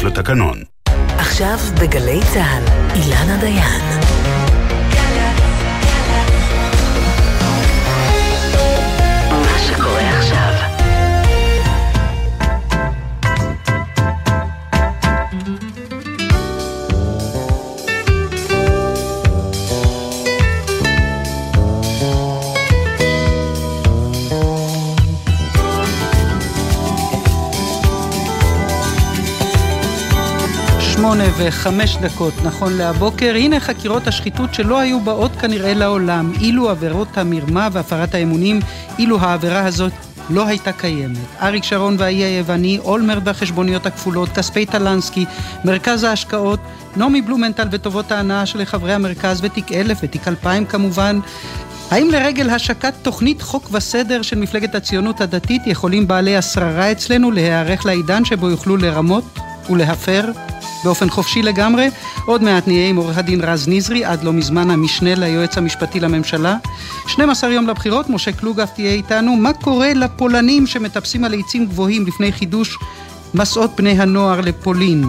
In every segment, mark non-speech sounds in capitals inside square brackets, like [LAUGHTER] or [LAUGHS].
בכפוף לתקנון. עכשיו בגלי צה"ל, אילנה דיין. שמונה וחמש דקות נכון להבוקר, הנה חקירות השחיתות שלא היו באות כנראה לעולם, אילו עבירות המרמה והפרת האמונים, אילו העבירה הזאת לא הייתה קיימת. אריק שרון והאי היווני, אולמרט והחשבוניות הכפולות, כספי טלנסקי, מרכז ההשקעות, נעמי בלומנטל וטובות ההנאה של חברי המרכז ותיק אלף ותיק אלפיים כמובן. האם לרגל השקת תוכנית חוק וסדר של מפלגת הציונות הדתית יכולים בעלי השררה אצלנו להיערך לעידן שבו יוכלו לרמות ולהפר באופן חופשי לגמרי. עוד מעט נהיה עם עורך הדין רז נזרי, עד לא מזמן המשנה ליועץ המשפטי לממשלה. 12 יום לבחירות, משה קלוגף תהיה איתנו. מה קורה לפולנים שמטפסים על עצים גבוהים לפני חידוש מסעות בני הנוער לפולין?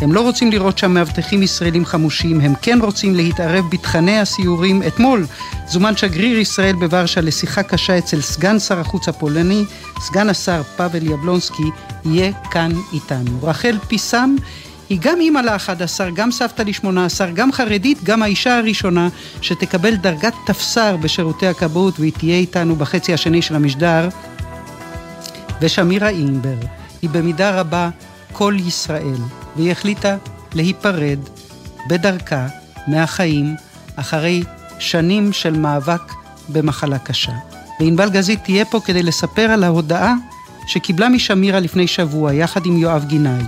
הם לא רוצים לראות שם מאבטחים ישראלים חמושים, הם כן רוצים להתערב בתכני הסיורים. אתמול זומן שגריר ישראל בוורשה לשיחה קשה אצל סגן שר החוץ הפולני, סגן השר פאבל יבלונסקי, יהיה כאן איתנו. רחל פיסם היא גם אימא ל-11, גם סבתא ל-18, גם חרדית, גם האישה הראשונה שתקבל דרגת תפסר בשירותי הכבאות והיא תהיה איתנו בחצי השני של המשדר. ושמירה אינבר היא במידה רבה כל ישראל, והיא החליטה להיפרד בדרכה מהחיים אחרי שנים של מאבק במחלה קשה. וענבל גזית תהיה פה כדי לספר על ההודעה שקיבלה משמירה לפני שבוע יחד עם יואב גינאי.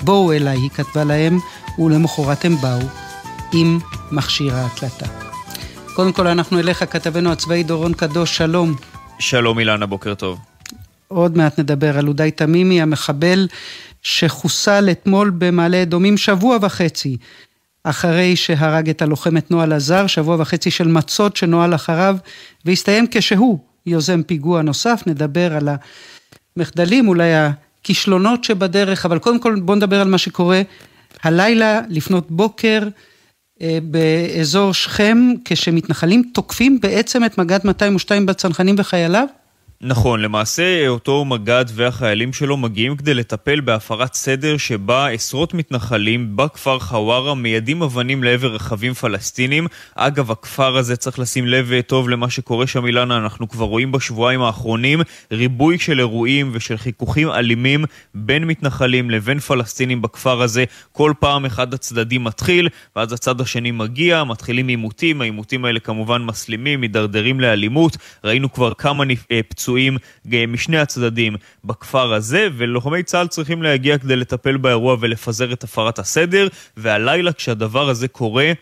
בואו אליי, היא כתבה להם, ולמחרת הם באו עם מכשיר ההקלטה. קודם כל אנחנו אליך, כתבנו הצבאי דורון קדוש, שלום. שלום אילנה, בוקר טוב. עוד מעט נדבר על אודי תמימי, המחבל שחוסל אתמול במעלה אדומים שבוע וחצי אחרי שהרג את הלוחמת נועה לזר, שבוע וחצי של מצות שנוהל אחריו, והסתיים כשהוא יוזם פיגוע נוסף, נדבר על המחדלים, אולי הכישלונות שבדרך, אבל קודם כל בואו נדבר על מה שקורה הלילה לפנות בוקר אה, באזור שכם, כשמתנחלים תוקפים בעצם את מג"ד 202 בצנחנים וחייליו? נכון, למעשה אותו מג"ד והחיילים שלו מגיעים כדי לטפל בהפרת סדר שבה עשרות מתנחלים בכפר חווארה מיידים אבנים לעבר רכבים פלסטינים. אגב, הכפר הזה צריך לשים לב טוב למה שקורה שם, אילנה, אנחנו כבר רואים בשבועיים האחרונים ריבוי של אירועים ושל חיכוכים אלימים בין מתנחלים לבין פלסטינים בכפר הזה. כל פעם אחד הצדדים מתחיל, ואז הצד השני מגיע, מתחילים עימותים, העימותים האלה כמובן מסלימים, מידרדרים לאלימות. ראינו כבר כמה אה, פצועים פצועים אה, משני הצדדים בכפר הזה, ולוחמי צה"ל צריכים להגיע כדי לטפל באירוע ולפזר את הפרת הסדר, והלילה כשהדבר הזה קורה,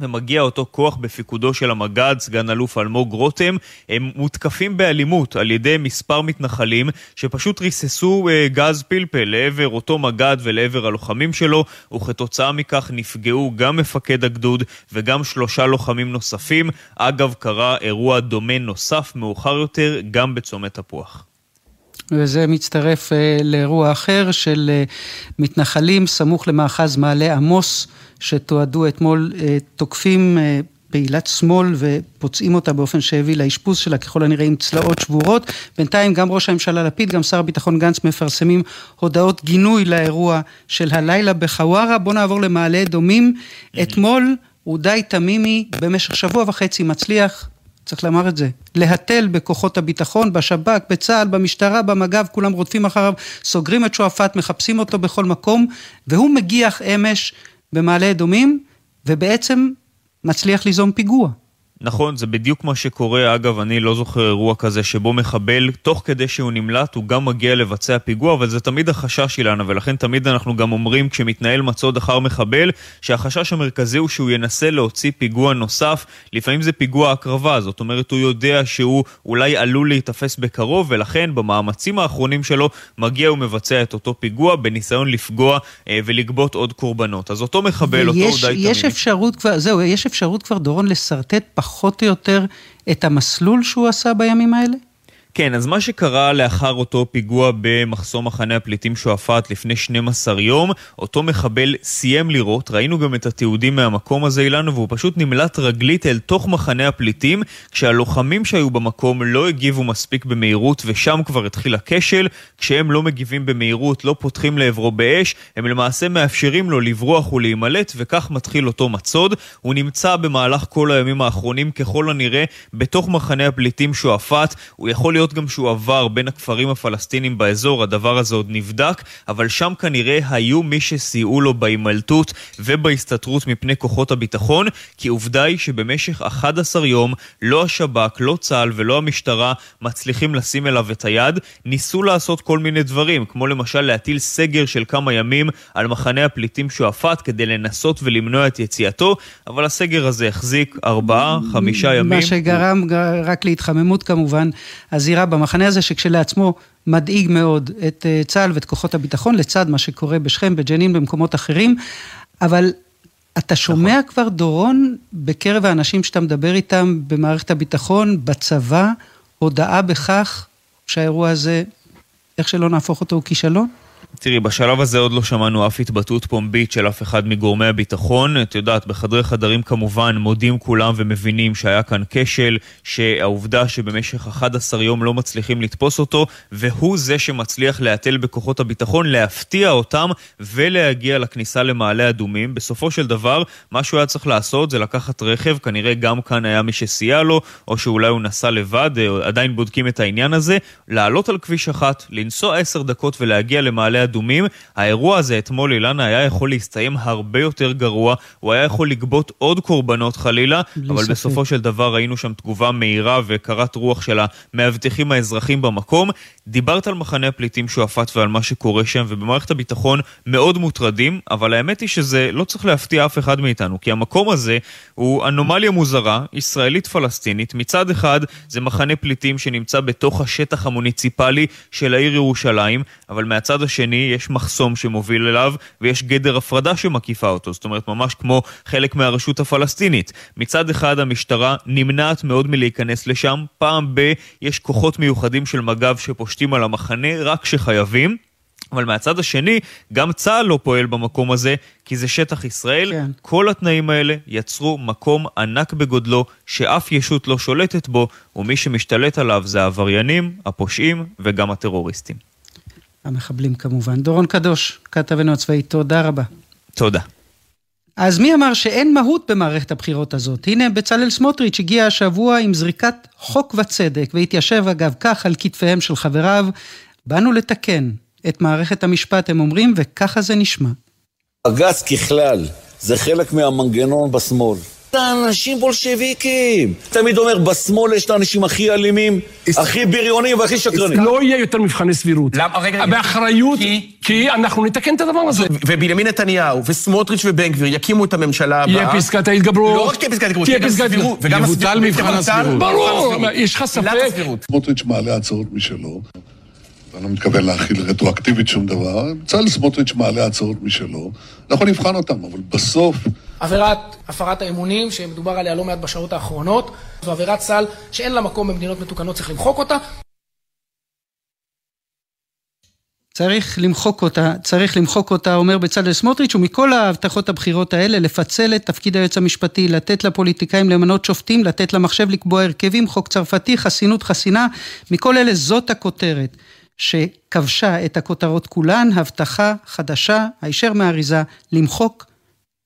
ומגיע אותו כוח בפיקודו של המג"ד, סגן אלוף אלמוג רותם, הם מותקפים באלימות על ידי מספר מתנחלים שפשוט ריססו אה, גז פלפל לעבר אותו מג"ד ולעבר הלוחמים שלו, וכתוצאה מכך נפגעו גם מפקד הגדוד וגם שלושה לוחמים נוספים. אגב, קרה אירוע דומה נוסף מאוחר יותר גם בצומת תפוח. וזה מצטרף אה, לאירוע אחר של אה, מתנחלים סמוך למאחז מעלה עמוס. שתועדו אתמול אה, תוקפים אה, פעילת שמאל ופוצעים אותה באופן שהביא לאשפוז שלה ככל הנראה עם צלעות שבורות. בינתיים גם ראש הממשלה לפיד, גם שר הביטחון גנץ מפרסמים הודעות גינוי לאירוע של הלילה בחווארה. בואו נעבור למעלה אדומים. אתמול אודי תמימי במשך שבוע וחצי מצליח צריך לומר את זה, להתל בכוחות הביטחון, בשב"כ, בצה"ל, במשטרה, במג"ב, כולם רודפים אחריו, סוגרים את שועפאט, מחפשים אותו בכל מקום, והוא מגיח אמש במעלה אדומים, ובעצם מצליח ליזום פיגוע. נכון, זה בדיוק מה שקורה. אגב, אני לא זוכר אירוע כזה שבו מחבל, תוך כדי שהוא נמלט, הוא גם מגיע לבצע פיגוע, אבל זה תמיד החשש שלנו, ולכן תמיד אנחנו גם אומרים, כשמתנהל מצוד אחר מחבל, שהחשש המרכזי הוא שהוא ינסה להוציא פיגוע נוסף. לפעמים זה פיגוע הקרבה, זאת אומרת, הוא יודע שהוא אולי עלול להיתפס בקרוב, ולכן במאמצים האחרונים שלו, מגיע ומבצע את אותו פיגוע, בניסיון לפגוע אה, ולגבות עוד קורבנות. אז אותו מחבל, ויש, אותו די יש אפשרות כבר, זהו, יש אפשרות כבר, דורון, לשרטט פחות או יותר את המסלול שהוא עשה בימים האלה? כן, אז מה שקרה לאחר אותו פיגוע במחסום מחנה הפליטים שועפאט לפני 12 יום, אותו מחבל סיים לירות, ראינו גם את התיעודים מהמקום הזה אילנו, והוא פשוט נמלט רגלית אל תוך מחנה הפליטים, כשהלוחמים שהיו במקום לא הגיבו מספיק במהירות, ושם כבר התחיל הכשל, כשהם לא מגיבים במהירות, לא פותחים לעברו באש, הם למעשה מאפשרים לו לברוח ולהימלט, וכך מתחיל אותו מצוד. הוא נמצא במהלך כל הימים האחרונים ככל הנראה בתוך מחנה הפליטים שועפאט, הוא יכול להיות להיות גם שהוא עבר בין הכפרים הפלסטינים באזור, הדבר הזה עוד נבדק, אבל שם כנראה היו מי שסייעו לו בהימלטות ובהסתתרות מפני כוחות הביטחון, כי עובדה היא שבמשך 11 יום לא השב"כ, לא צה"ל ולא המשטרה מצליחים לשים אליו את היד. ניסו לעשות כל מיני דברים, כמו למשל להטיל סגר של כמה ימים על מחנה הפליטים שועפאט כדי לנסות ולמנוע את יציאתו, אבל הסגר הזה החזיק ארבעה, חמישה ימים. מה שגרם רק להתחממות כמובן. הזירה הזירה במחנה הזה, שכשלעצמו מדאיג מאוד את אה, צה"ל ואת כוחות הביטחון, לצד מה שקורה בשכם, בג'נין, במקומות אחרים, אבל אתה שומע נכון. כבר, דורון, בקרב האנשים שאתה מדבר איתם במערכת הביטחון, בצבא, הודעה בכך שהאירוע הזה, איך שלא נהפוך אותו, הוא כישלון? תראי, בשלב הזה עוד לא שמענו אף התבטאות פומבית של אף אחד מגורמי הביטחון. את יודעת, בחדרי חדרים כמובן מודים כולם ומבינים שהיה כאן כשל, שהעובדה שבמשך 11 יום לא מצליחים לתפוס אותו, והוא זה שמצליח להתל בכוחות הביטחון, להפתיע אותם ולהגיע לכניסה למעלה אדומים. בסופו של דבר, מה שהוא היה צריך לעשות זה לקחת רכב, כנראה גם כאן היה מי שסייע לו, או שאולי הוא נסע לבד, עדיין בודקים את העניין הזה, לעלות על כביש אחת, לנסוע 10 דקות ולהגיע למעלה אדומים. האירוע הזה אתמול, אילנה, היה יכול להסתיים הרבה יותר גרוע, הוא היה יכול לגבות עוד קורבנות חלילה, אבל ספק. בסופו של דבר ראינו שם תגובה מהירה וקרת רוח של המאבטחים האזרחים במקום. דיברת על מחנה הפליטים שועפאט ועל מה שקורה שם, ובמערכת הביטחון מאוד מוטרדים, אבל האמת היא שזה לא צריך להפתיע אף אחד מאיתנו, כי המקום הזה הוא אנומליה מוזרה, ישראלית-פלסטינית. מצד אחד זה מחנה פליטים שנמצא בתוך השטח המוניציפלי של העיר ירושלים, אבל מהצד השני יש מחסום שמוביל אליו, ויש גדר הפרדה שמקיפה אותו, זאת אומרת ממש כמו חלק מהרשות הפלסטינית. מצד אחד המשטרה נמנעת מאוד מלהיכנס לשם, פעם ב- יש כוחות מיוחדים של מג"ב שפושטים פושטים על המחנה רק כשחייבים. אבל מהצד השני, גם צה"ל לא פועל במקום הזה, כי זה שטח ישראל. כן. כל התנאים האלה יצרו מקום ענק בגודלו, שאף ישות לא שולטת בו, ומי שמשתלט עליו זה העבריינים, הפושעים וגם הטרוריסטים. המחבלים כמובן. דורון קדוש, כתבנו הצבאי, תודה רבה. תודה. אז מי אמר שאין מהות במערכת הבחירות הזאת? הנה בצלאל סמוטריץ' הגיע השבוע עם זריקת חוק וצדק, והתיישב אגב כך על כתפיהם של חבריו. באנו לתקן את מערכת המשפט, הם אומרים, וככה זה נשמע. בג"ץ ככלל, זה חלק מהמנגנון בשמאל. אנשים בולשביקים. תמיד אומר, בשמאל יש את האנשים הכי אלימים, הכי בריונים והכי שקרנים. לא יהיה יותר מבחני סבירות. למה? רגע, באחריות, כי אנחנו נתקן את הדבר הזה. ובנימין נתניהו וסמוטריץ' ובן גביר יקימו את הממשלה הבאה. יהיה פסקת ההתגברות. לא רק תהיה פסקת ההתגברות, תהיה גם סבירות. יבוטל מבחן הסבירות. ברור, יש לך ספק? סמוטריץ' מעלה הצעות משלו. אני לא מתכוון להכיל רטרואקטיבית שום דבר. בצלאל סמוטריץ' מעלה הצעות משלו. אנחנו נבחן אותם, אבל בסוף... עבירת הפרת האמונים, שמדובר עליה לא מעט בשעות האחרונות, זו עבירת סל שאין לה מקום במדינות מתוקנות, צריך למחוק אותה. צריך למחוק אותה, צריך למחוק אותה, אומר בצלאל סמוטריץ', ומכל ההבטחות הבחירות האלה, לפצל את תפקיד היועץ המשפטי, לתת לפוליטיקאים למנות שופטים, לתת למחשב לקבוע הרכבים, חוק צרפתי, חסינות חסינה, מכל אלה זאת הכותרת. שכבשה את הכותרות כולן, הבטחה חדשה, הישר מהאריזה, למחוק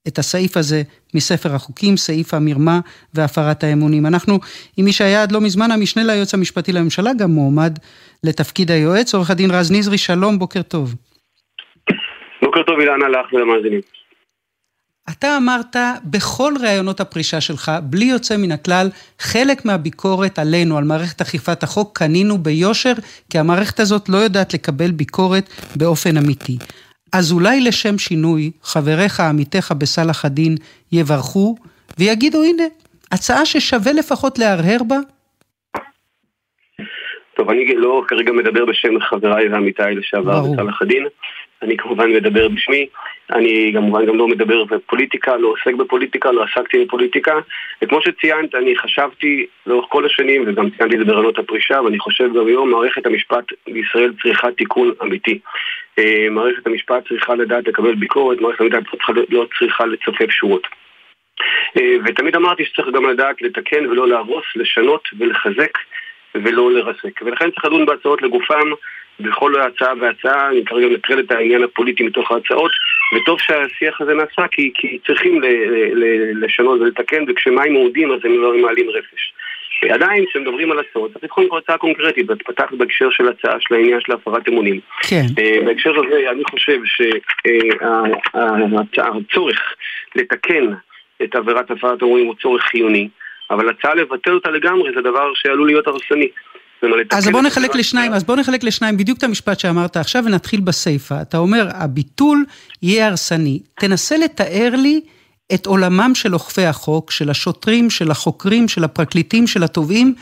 את הסעיף הזה מספר החוקים, סעיף המרמה והפרת האמונים. אנחנו עם מי שהיה עד לא מזמן המשנה ליועץ המשפטי לממשלה, גם מועמד לתפקיד היועץ, עורך הדין רז נזרי, שלום, בוקר טוב. בוקר טוב אילנה לך ולמאזינים. אתה אמרת בכל ראיונות הפרישה שלך, בלי יוצא מן הכלל, חלק מהביקורת עלינו, על מערכת אכיפת החוק, קנינו ביושר, כי המערכת הזאת לא יודעת לקבל ביקורת באופן אמיתי. אז אולי לשם שינוי, חבריך, עמיתיך בסלאח א-דין, יברכו, ויגידו, הנה, הצעה ששווה לפחות להרהר בה? טוב, אני לא כרגע מדבר בשם חבריי ועמיתיי לשעבר בסלאח א-דין. אני כמובן מדבר בשמי, אני כמובן גם לא מדבר בפוליטיקה, לא עוסק בפוליטיקה, לא עסקתי בפוליטיקה. וכמו שציינת, אני חשבתי לאורך כל השנים, וגם ציינתי את זה ברעיונות הפרישה, ואני חושב גם היום, מערכת המשפט בישראל צריכה תיקון אמיתי. אה, מערכת המשפט צריכה לדעת לקבל ביקורת, מערכת המשפט לא צריכה לצופף שורות. אה, ותמיד אמרתי שצריך גם לדעת לתקן ולא להרוס, לשנות ולחזק ולא לרסק. ולכן צריך לדון בהצעות לגופם בכל הצעה והצעה, אני כרגע מנטרל את העניין הפוליטי מתוך ההצעות, וטוב שהשיח הזה נעשה כי, כי צריכים ל, ל, לשנות ולתקן, וכשמים מורדים אז הם לא מעלים רפש. עדיין, כשמדברים על הצעות, צריך לבחון כל הצעה קונקרטית, ואת פתחת בהקשר של הצעה של העניין של הפרת אמונים. כן. Uh, בהקשר הזה, אני חושב שהצורך uh, לתקן את עבירת הפרת אמונים הוא צורך חיוני, אבל הצעה לבטל אותה לגמרי זה דבר שעלול להיות הרסני. אז בוא נחלק לשניים, אז בוא נחלק לשניים בדיוק את המשפט שאמרת עכשיו ונתחיל בסיפה. אתה אומר, הביטול יהיה הרסני. תנסה לתאר לי את עולמם של אוכפי החוק, של השוטרים, של החוקרים, של הפרקליטים, של התובעים,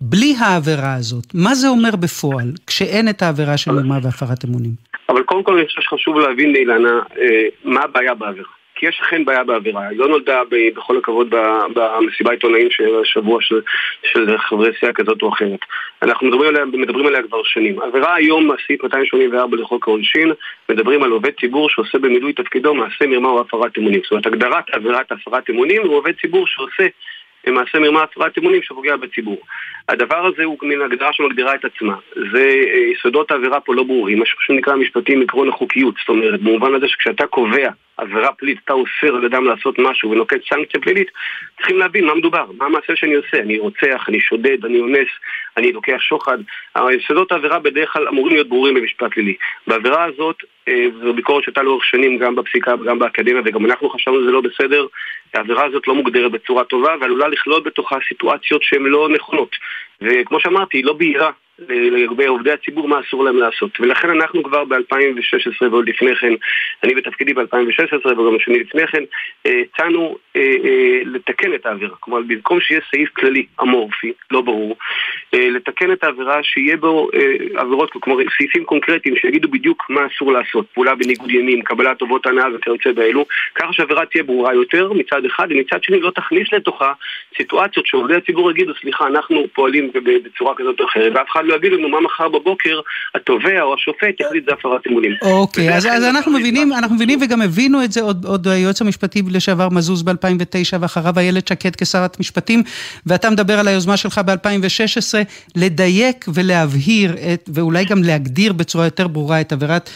בלי העבירה הזאת. מה זה אומר בפועל, כשאין את העבירה של מרמה והפרת אמונים? אבל קודם כל אני חושב שחשוב להבין לאילנה, אה, מה הבעיה בעבירה. כי יש אכן בעיה באווירה. היא לא נולדה ב, בכל הכבוד במסיבה העיתונאים של השבוע של, של חברי סיעה כזאת או אחרת. אנחנו מדברים עליה, מדברים עליה כבר שנים. עבירה היום, הסעיף 284 לחוק העונשין, מדברים על עובד ציבור שעושה במילוי תפקידו מעשה מרמה או הפרת אמונים. זאת אומרת, הגדרת עבירת הפרת אמונים הוא עובד ציבור שעושה למעשה מרמה הפרת אמונים שפוגע בציבור. הדבר הזה הוא מן הגדרה שמגדירה את עצמה. זה, אה, יסודות העבירה פה לא ברורים, מה שנקרא משפטים עקרון החוקיות. זאת אומרת, במובן הזה שכשאתה קובע עבירה פלילית, אתה אוסר על אדם לעשות משהו ונוקט סנקציה פלילית, צריכים להבין מה מדובר, מה המעשה שאני עושה. אני רוצח, אני שודד, אני אונס, אני לוקח שוחד. יסודות העבירה בדרך כלל אמורים להיות ברורים במשפט פלילי. בעבירה הזאת, אה, זו ביקורת שהייתה לאורך שנים גם בפסיקה וגם באקדמיה, וגם אנחנו חשבנו שזה לא בסדר. העבירה הזאת לא מוגדרת בצורה טובה ועלולה לכלול בתוכה סיטואציות שהן לא נכונות. וכמו שאמרתי, היא לא בהירה לגבי עובדי הציבור מה אסור להם לעשות. ולכן אנחנו כבר ב-2016 ועוד לפני כן, אני בתפקידי ב-2016 וגם השני לפני כן, אה, הצענו אה, אה, לתקן את העבירה. כלומר, במקום שיהיה סעיף כללי אמורפי, לא ברור, לתקן את העבירה שיהיה בו עבירות, כלומר סעיפים קונקרטיים שיגידו בדיוק מה אסור לעשות. פעולה בניגוד ימים, קבלת טובות הנאה וכיוצא באלו, ככה שהעבירה תהיה ברורה יותר מצד אחד, ומצד שני לא תכניס לתוכה סיטואציות שעובדי הציבור יגידו, סליחה, אנחנו פועלים בצורה כזאת או אחרת, ואף אחד יגיד לנו מה מחר בבוקר התובע או השופט יחליט זה הפרת אמונים. אוקיי, אז, אז אנחנו מבינים, אנחנו מבינים וגם הבינו את זה עוד, עוד היועץ המשפטי לשעבר מזוז ב-2009 ואחריו איילת שקד כשרת משפטים, ואתה מדבר על היוזמה שלך ב-2016, לדייק ולהבהיר את, ואולי גם להגדיר בצורה יותר ברורה את עבירת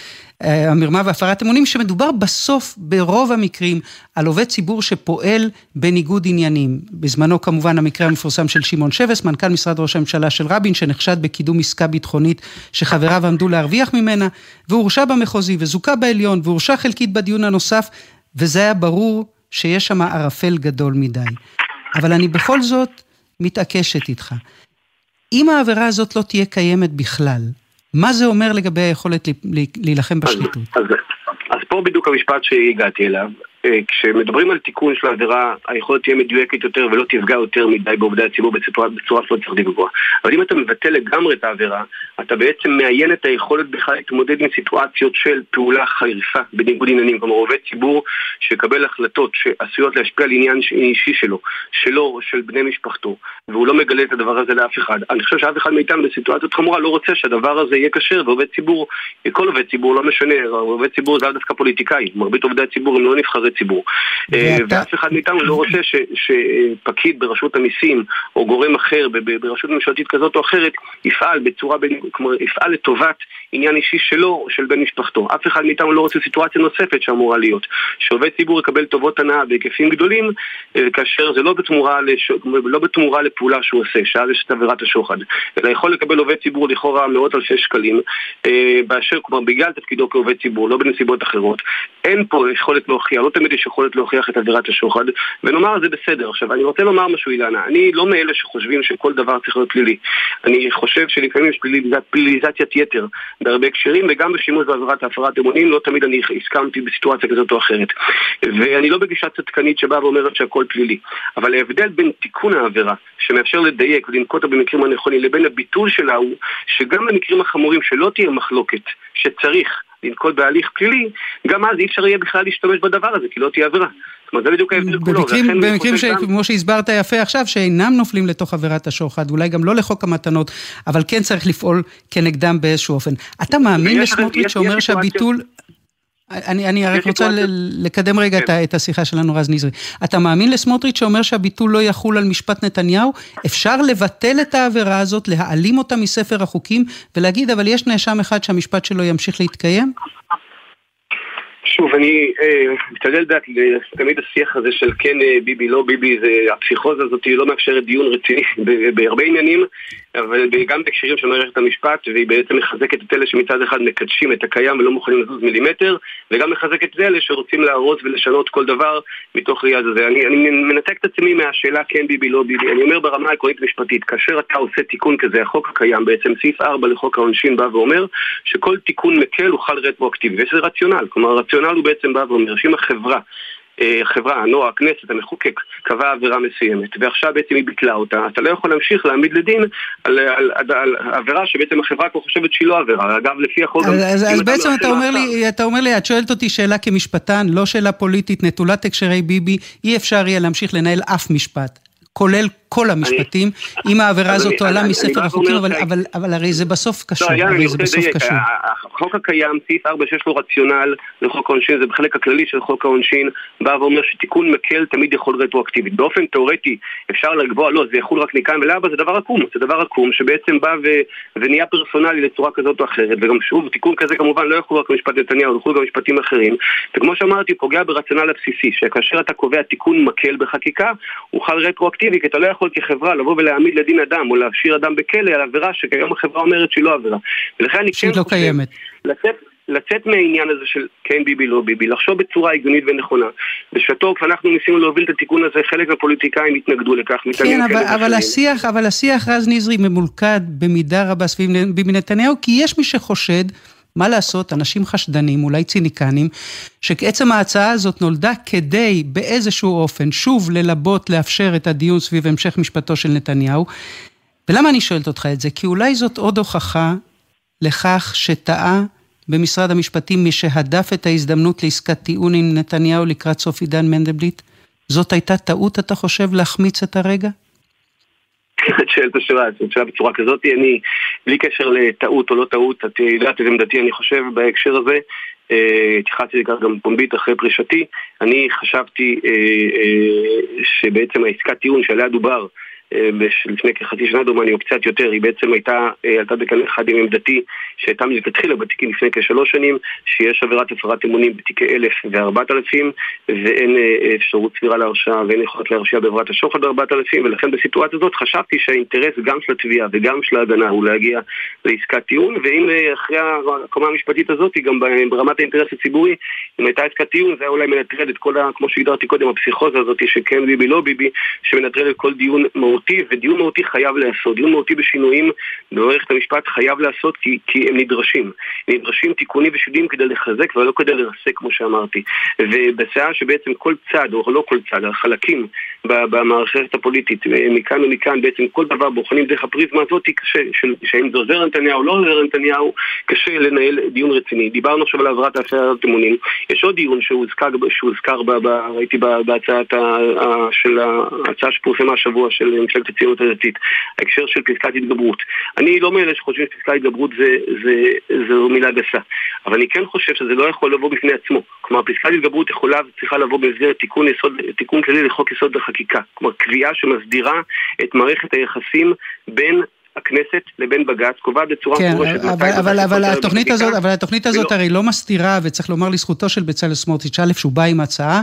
המרמה והפרת אמונים, שמדובר בסוף, ברוב המקרים, על עובד ציבור שפועל בניגוד עניינים. בזמנו כמובן המקרה המפורסם של שמעון שבס, מנכ"ל משרד ראש הממשלה של רבין, שנחשד בקידום עסקה ביטחונית שחבריו עמדו להרוויח ממנה, והורשע במחוזי וזוכה בעליון, והורשע חלקית בדיון הנוסף, וזה היה ברור שיש שם ערפל גדול מדי. אבל אני בכל זאת מתעקשת איתך. אם העבירה הזאת לא תהיה קיימת בכלל, מה זה אומר לגבי היכולת להילחם בשחיתות? אז, אז, אז פה בדיוק המשפט שהגעתי אליו. אה, כשמדברים על תיקון של העבירה, היכולת תהיה מדויקת יותר ולא תפגע יותר מדי בעובדי הציבור בצורה, בצורה שלא צריך לקבוע. אבל אם אתה מבטל לגמרי את העבירה, אתה בעצם מאיין את היכולת בכלל להתמודד עם סיטואציות של פעולה חריפה בניגוד עניינים. כלומר, עובד ציבור שיקבל החלטות שעשויות להשפיע על עניין אישי שלו, שלו או של בני משפחתו, והוא לא מגלה את הדבר הזה לאף אחד. אני חושב שאף אחד מאיתנו בסיטואציות חמורה לא רוצה שהדבר הזה יהיה כשר, ועובד ציבור, כל עובד ציבור, לא משנה, עובד ציבור זה דווקא פוליטיקאי. מרבית עובדי הציבור הם לא נבחרי ציבור. אה, ואף אחד מאיתנו לא רוצה שפקיד ברשות המיסים או גורם אחר ברשות ממשלתית כזאת או אחרת יפעל בצורה, כלומר יפעל לטובת עניין אישי שלו של בן משפחתו. אף אחד מאיתנו לא רוצה סיטואציה נוספת שאמורה להיות. שעובד ציבור יקבל טובות הנאה בהיקפים גדולים אה, כאשר זה לא בתמורה, לש... לא בתמורה לפעולה שהוא עושה, שאז יש את עבירת השוחד. אלא יכול לקבל עובד ציבור לכאורה מאות אלפי שקלים אה, באשר, כלומר בגלל תפקידו כעובד ציבור, לא בנסיבות אחרות. אין פה יכולת להוכיח, לא תמיד יש יכולת להוכיח את עבירת השוחד, ונאמר זה בסדר. עכשיו, אני רוצה לומר משהו, אילנה, אני לא מאלה שחושבים שכל דבר צריך להיות פלילי. אני חושב שלפעמים יש פליליזציית יתר בהרבה הקשרים, וגם בשימוש בעבירת הפרת אמונים, לא תמיד אני הסכמתי בסיטואציה כזאת או אחרת. ואני לא בגישה צדקנית שבאה ואומרת שהכל פלילי. אבל ההבדל בין תיקון העבירה, שמאפשר לדייק ולנקוט במקרים הנכונים, לבין הביטול שלה הוא שגם במקרים החמורים שלא תהיה מחלוקת שצריך לנקוט בהליך פלילי, גם אז אי אפשר יהיה בכלל להשתמש בדבר הזה, כי לא תהיה עבירה. אומרת, זה בדיוק ההבדל כולו. במקרים, שכמו שהסברת יפה עכשיו, שאינם נופלים לתוך עבירת השוחד, אולי גם לא לחוק המתנות, אבל כן צריך לפעול כנגדם באיזשהו אופן. אתה מאמין לסמוטריץ' שאומר שהביטול... אני, אני רק רוצה לקדם רגע כן. את השיחה שלנו, רז נזרי. אתה מאמין לסמוטריץ' שאומר שהביטול לא יחול על משפט נתניהו? אפשר לבטל את העבירה הזאת, להעלים אותה מספר החוקים, ולהגיד, אבל יש נאשם אחד שהמשפט שלו ימשיך להתקיים? שוב, אני אה, משתדל לדעת, תמיד השיח הזה של כן אה, ביבי, לא ביבי, זה, הפסיכוזה הזאת לא מאפשרת דיון רציני [LAUGHS] בהרבה עניינים, אבל גם בהקשרים של מערכת המשפט, והיא בעצם מחזקת את אלה שמצד אחד מקדשים את הקיים ולא מוכנים לזוז מילימטר, וגם מחזקת את אלה שרוצים להרוס ולשנות כל דבר מתוך ראייה הזה. אני, אני מנתק את עצמי מהשאלה כן ביבי, לא ביבי. אני אומר ברמה העקרונית משפטית, כאשר אתה עושה תיקון כזה, החוק הקיים, בעצם סעיף 4 לחוק העונשין בא ואומר שכל תיקון מקל הוא חל רטרואקטיבי, ויש לזה רציונל. כלומר, הרציונל הוא בעצם בא ואומר שאם החברה החברה, אה, הנוער, הכנסת, המחוקק, קבע עבירה מסוימת, ועכשיו בעצם היא ביטלה אותה, אתה לא יכול להמשיך להעמיד לדין על, על, על, על עבירה שבעצם החברה כבר חושבת שהיא לא עבירה. אגב, לפי החוק... אז, אז, אז בעצם אתה אומר, לי, אתה אומר לי, את שואלת אותי שאלה כמשפטן, לא שאלה פוליטית, נטולת הקשרי ביבי, אי אפשר יהיה להמשיך לנהל אף משפט. כולל כל המשפטים, אם העבירה הזאת תועלה מספר החוקים, אבל הרי זה בסוף קשור, לא, הרי זה בסוף קשור. החוק הקיים, סעיף 4 שיש לו רציונל לחוק העונשין, זה בחלק הכללי של חוק העונשין, בא ואומר שתיקון מקל תמיד יכול רטרואקטיבית. באופן תיאורטי אפשר לקבוע, לא, זה יחול רק מכאן ולהבא, זה דבר עקום, זה דבר עקום שבעצם בא ונהיה פרסונלי לצורה כזאת או אחרת, וגם שוב, תיקון כזה כמובן לא יחול רק במשפט נתניהו, יחול גם במשפטים אחרים, וכמו שאמרתי, פוגע ברציונל הבסיסי, שכאשר אתה קובע תיקון מקל בחקיקה, הוא חל רטרואקטיבי, כי אתה לא יכול כחברה לבוא ולהעמיד לדין אדם או להשאיר אדם בכלא על עבירה שכיום החברה אומרת שהיא לא עבירה. ולכן אני כן לא חושב... קיימת. לצאת, לצאת מהעניין הזה של כן ביבי לא ביבי, לחשוב בצורה הגיונית ונכונה. בשעתו כשאנחנו ניסינו להוביל את התיקון הזה, חלק מהפוליטיקאים התנגדו לכך. כן, אבל, אבל השיח, אבל השיח רז נזרי ממולכד במידה רבה סביב ביבי נתניהו, כי יש מי שחושד מה לעשות, אנשים חשדנים, אולי ציניקנים, שעצם ההצעה הזאת נולדה כדי באיזשהו אופן, שוב ללבות, לאפשר את הדיון סביב המשך משפטו של נתניהו. ולמה אני שואלת אותך את זה? כי אולי זאת עוד הוכחה לכך שטעה במשרד המשפטים מי שהדף את ההזדמנות לעסקת טיעון עם נתניהו לקראת סוף עידן מנדלבליט? זאת הייתה טעות, אתה חושב, להחמיץ את הרגע? את שואלת השאלה, את שואלת בצורה כזאת, אני, בלי קשר לטעות או לא טעות, את יודעת את עמדתי, אני חושב בהקשר הזה, אה, התייחסתי לכך גם פומבית אחרי פרישתי, אני חשבתי אה, אה, שבעצם העסקת טיעון שעליה דובר לפני כחצי שנה דומני או קצת יותר, היא בעצם הייתה, אה, עלתה בקנה אחד עם עמדתי שהייתה מלכתחילה בתיקים לפני כשלוש שנים, שיש עבירת הפרת אמונים בתיקי אלף וארבעת אלפים ואין אה, אפשרות סבירה להרשעה ואין יכולת להרשיע בעבירת השוחד בארבעת אלפים ולכן בסיטואציה הזאת חשבתי שהאינטרס גם של התביעה וגם של ההגנה הוא להגיע לעסקת טיעון ואם אחרי הקומה המשפטית הזאת, גם ברמת האינטרס הציבורי, אם הייתה עסקת טיעון זה היה אולי מנטרד את כל, ה, כמו שהגדרתי קודם, הפסיכוזה הזאת שכן ביבי לא ביבי, שמנטרד את כל דיון מהותי, ודיון מהותי חייב להיעשות. דיון מהותי בשינויים במערכת המשפט חייב להיעשות כי, כי הם נדרשים. נדרשים תיקונים ושינויים כדי לחזק ולא כדי לרסק, כמו שאמרתי. ובשעה שבעצם כל צד, או לא כל צד, החלקים במערכת הפוליטית, מכאן ומכאן, בעצם כל דבר בוחנים דרך הפריזמה הזאת, קשה, של, שהאם זה עוזר לנתניהו או לא עוזר לנתניהו, קשה לנהל דיון רציני. דיברנו עכשיו על העברת הפרת אמונים. יש עוד דיון שהוזכר, שהוזכר ב, ב, ראיתי בהצעת ה, של ההצעה שפורסמה השבוע של מפלגת הציונות הדתית, ההקשר של פסקת התגברות. אני לא מאלה שחושבים שפסקת התגברות זה, זה, זה מילה גסה, אבל אני כן חושב שזה לא יכול לבוא בפני עצמו. כלומר, פסקת התגברות יכולה וצריכה לבוא במסגרת תיקון, תיקון כללי לחוק יסוד החקיקה. כלומר, קביעה שמסדירה את מערכת היחסים בין הכנסת לבין בג"ץ קובעת בצורה כן, מפורשת אבל, אבל, אבל, התוכנית הזאת, אבל התוכנית הזאת ולא. הרי לא מסתירה, וצריך לומר לזכותו של בצלאל סמוטריץ', א', שהוא בא עם הצעה,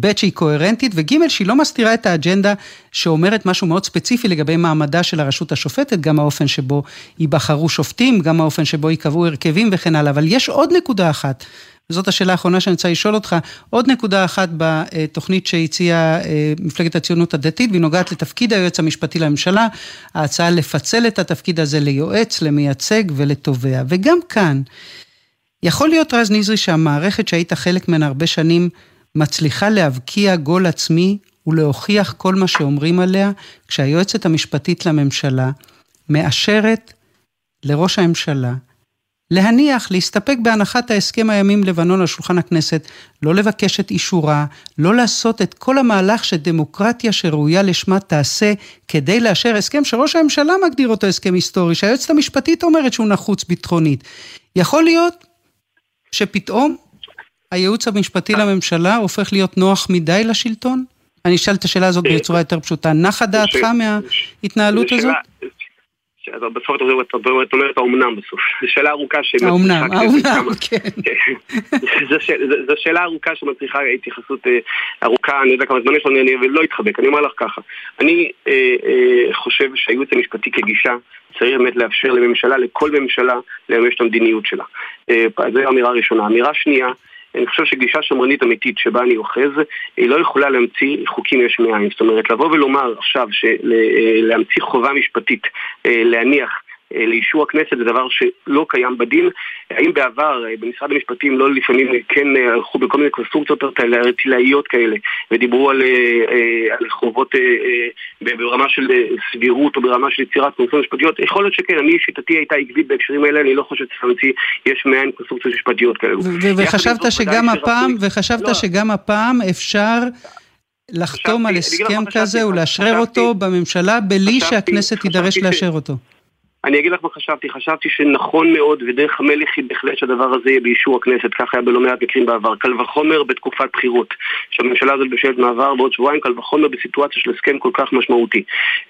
ב', שהיא קוהרנטית, וג', שהיא לא מסתירה את האג'נדה שאומרת משהו מאוד ספציפי לגבי מעמדה של הרשות השופטת, גם האופן שבו ייבחרו שופטים, גם האופן שבו ייקבעו הרכבים וכן הלאה. אבל יש עוד נקודה אחת. וזאת השאלה האחרונה שאני רוצה לשאול אותך. עוד נקודה אחת בתוכנית שהציעה אה, מפלגת הציונות הדתית, והיא נוגעת לתפקיד היועץ המשפטי לממשלה, ההצעה לפצל את התפקיד הזה ליועץ, למייצג ולתובע. וגם כאן, יכול להיות רז נזרי שהמערכת שהיית חלק ממנה הרבה שנים, מצליחה להבקיע גול עצמי ולהוכיח כל מה שאומרים עליה, כשהיועצת המשפטית לממשלה מאשרת לראש הממשלה להניח, להסתפק בהנחת ההסכם הימים לבנון על שולחן הכנסת, לא לבקש את אישורה, לא לעשות את כל המהלך שדמוקרטיה שראויה לשמה תעשה כדי לאשר הסכם שראש הממשלה מגדיר אותו הסכם היסטורי, שהיועצת המשפטית אומרת שהוא נחוץ ביטחונית. יכול להיות שפתאום הייעוץ המשפטי לממשלה הופך להיות נוח מדי לשלטון? אני אשאל את השאלה הזאת בצורה יותר פשוטה. נחה דעתך מההתנהלות הזאת? בסוף את אומרת האומנם בסוף. זו שאלה ארוכה האומנם, האומנם, [LAUGHS] כן. [LAUGHS] זו שאלה ארוכה שמצריכה התייחסות אה, ארוכה, אני יודע כמה זמן יש לנו, אני לא אתחבק, אני אומר לך ככה. אני אה, אה, חושב שהייעוץ המשפטי כגישה צריך באמת לאפשר לממשלה, לכל ממשלה, לממש את המדיניות שלה. זו אמירה ראשונה. אמירה שנייה, אני חושב שגישה שמרנית אמיתית שבה אני אוחז, היא לא יכולה להמציא חוקים יש מאין. זאת אומרת, לבוא ולומר עכשיו, להמציא חובה משפטית, אה, להניח אה, לאישור הכנסת זה דבר שלא קיים בדין. האם בעבר אה, במשרד המשפטים לא לפעמים כן הלכו בכל מיני קונסטרוקציות ארטילאיות כאלה ודיברו על, על חובות ברמה של סבירות או ברמה של יצירת קונסטרוקציות משפטיות? יכול להיות שכן, אני שיטתי הייתה עקבית בהקשרים האלה, אני לא חושב שצריך להמציא יש מאין קונסטרוקציות משפטיות כאלו. וחשבת שגם הפעם, וחשבת לא. שגם הפעם אפשר... לחתום על הסכם כזה ולאשרר אותו בממשלה בלי שהכנסת תידרש לאשר אותו. אני אגיד לך מה חשבתי, חשבתי שנכון מאוד ודרך המלך היא בהחלט שהדבר הזה יהיה באישור הכנסת, כך היה בלא מעט מקרים בעבר. קל וחומר בתקופת בחירות, שהממשלה הזאת בשלט מעבר בעוד שבועיים, קל וחומר בסיטואציה של הסכם כל כך משמעותי.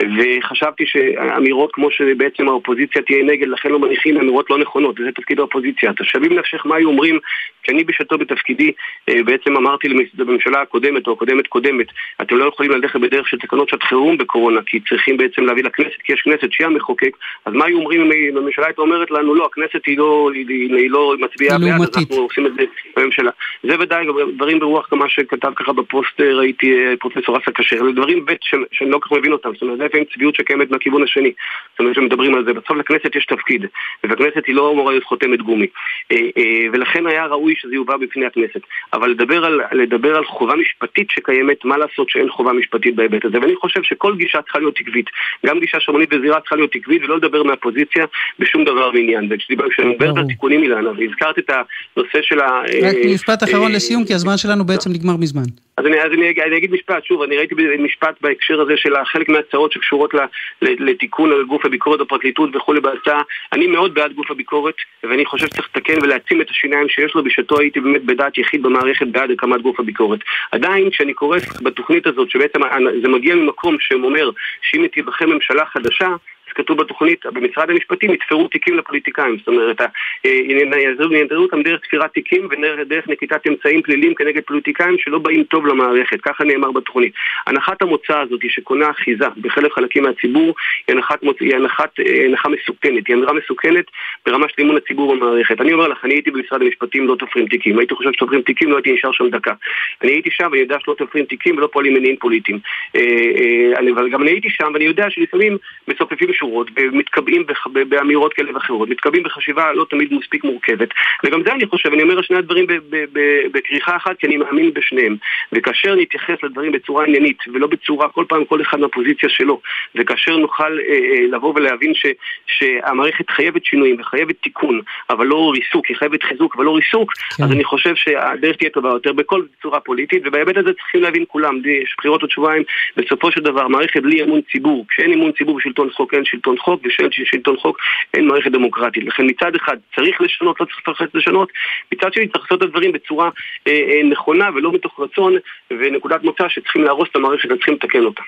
וחשבתי שאמירות כמו שבעצם האופוזיציה תהיה נגד, לכן לא מניחים אמירות לא נכונות, וזה תפקיד האופוזיציה. תשאבים נפשך מה היו אומרים, כשאני בשעתו בתפקידי אה, בעצם אמרתי לממשלה הקודמת או הקודמת קודמת, אתם לא יכולים ללכת בדרך של תקנות שעת חירום בקורונה, כי צריכים בעצם להביא לכנסת, כי יש כנסת שהיא המחוקק, אז מה היו אומרים אם הממשלה הייתה אומרת לנו, לא, הכנסת היא לא, היא, היא לא מצביעה בעד, אז אנחנו עושים את זה בממשלה. זה ודאי, דברים ברוח כמה שכתב ככה בפוסט, ראיתי אה, פרופסור אסא כשר, זה דברים ב' שאני לא כל כך מבין אותם, זאת אומרת, זה לפעמים צביעות שקיימת מהכיוון השני, זאת אומרת, שמדברים על זה, בסוף לכנסת יש תפקיד, ובכנסת היא לא אמורה להיות חותמת גומי, אה, אה, ולכן היה ראוי שזה יובא בפני הכנסת, אבל לדבר על, לדבר על חובה משפטית שקיימת, מה לעשות שאין חובה משפטית בהיבט הזה, ואני חושב שכל גישה צריכה להיות עקבית, גם גישה שמרנית וזירה צריכה להיות עקבית ולא לדבר מהפוזיציה בשום דבר ועניין. וכשאני מדברת על תיקונים אילנה, והזכרת את הנושא של ה... רק משפט אחרון לסיום, כי הזמן שלנו בעצם נגמר מזמן. אז אני, אז אני, אני אגיד משפט, שוב, אני ראיתי משפט בהקשר הזה של חלק מההצעות שקשורות ל, ל, לתיקון על גוף הביקורת בפרקליטות וכולי בהצעה. אני מאוד בעד גוף הביקורת, ואני חושב שצריך לתקן ולהעצים את השיניים שיש לו. בשעתו הייתי באמת בדעת יחיד במערכת בעד הקמת גוף הביקורת. עדיין, כשאני קורא בתוכנית הזאת, שבעצם זה מגיע ממקום שאומר שאם תיבחר ממשלה חדשה, כתוב בתוכנית, במשרד המשפטים יתפרו תיקים לפוליטיקאים, זאת אומרת, ינדרו אותם דרך תפירת תיקים ודרך נקיטת אמצעים פליליים כנגד פוליטיקאים שלא באים טוב למערכת, ככה נאמר בתוכנית. הנחת המוצא הזאת שקונה אחיזה בחלק חלקים מהציבור היא הנחת, היא הנחת, אה, הנחה מסוכנת, היא אמירה מסוכנת ברמה של אמון הציבור במערכת. אני אומר לך, אני הייתי במשרד המשפטים לא תופרים תיקים, הייתי חושב שתופרים תיקים לא הייתי נשאר שם דקה. אני הייתי שם ואני יודע שלא תופרים תיקים ולא פועלים מניעים פוליטיים. אה, אה, אבל גם אני הייתי שם ואני יודע שלפעמים מצופפים שורות ומתקבעים באמירות כאלה ואחרות, מתקבעים בחשיבה לא תמיד מספיק מורכבת. וגם זה אני חושב, אני אומר שני הדברים בכריכה אחת, כי אני מאמין בשניהם. וכאשר נתייחס לדברים בצורה עניינית, ולא בצורה, כל פעם כל אחד מהפוזיציה שלו, וכאשר נוכל אה, אה, לבוא ולהבין ש, שהמערכת חייבת שינויים וחייבת תיקון, אבל לא ריסוק, היא חייבת חיזוק אבל לא ריסוק, כן. אז אני חושב שהדרך תהיה טובה יותר בכל צורה פוליטית, ובהיבט הזה צריכים להבין כולם, יש בחירות עוד שבועיים, בסופו של דבר מערכת בלי אמון ציבור, כשאין אמון ציבור בשלטון חוק אין שלטון חוק, ושאין שלטון חוק אין מערכת דמוקרטית. לכן מצד אחד צריך לשנות, לא צריך לשנות, מצד שני צריך לעשות את הדברים בצורה אה, אה, נכונה ולא מתוך רצון ונקודת מוצא שצריכים להרוס את המערכת וצריכים לתקן אותה.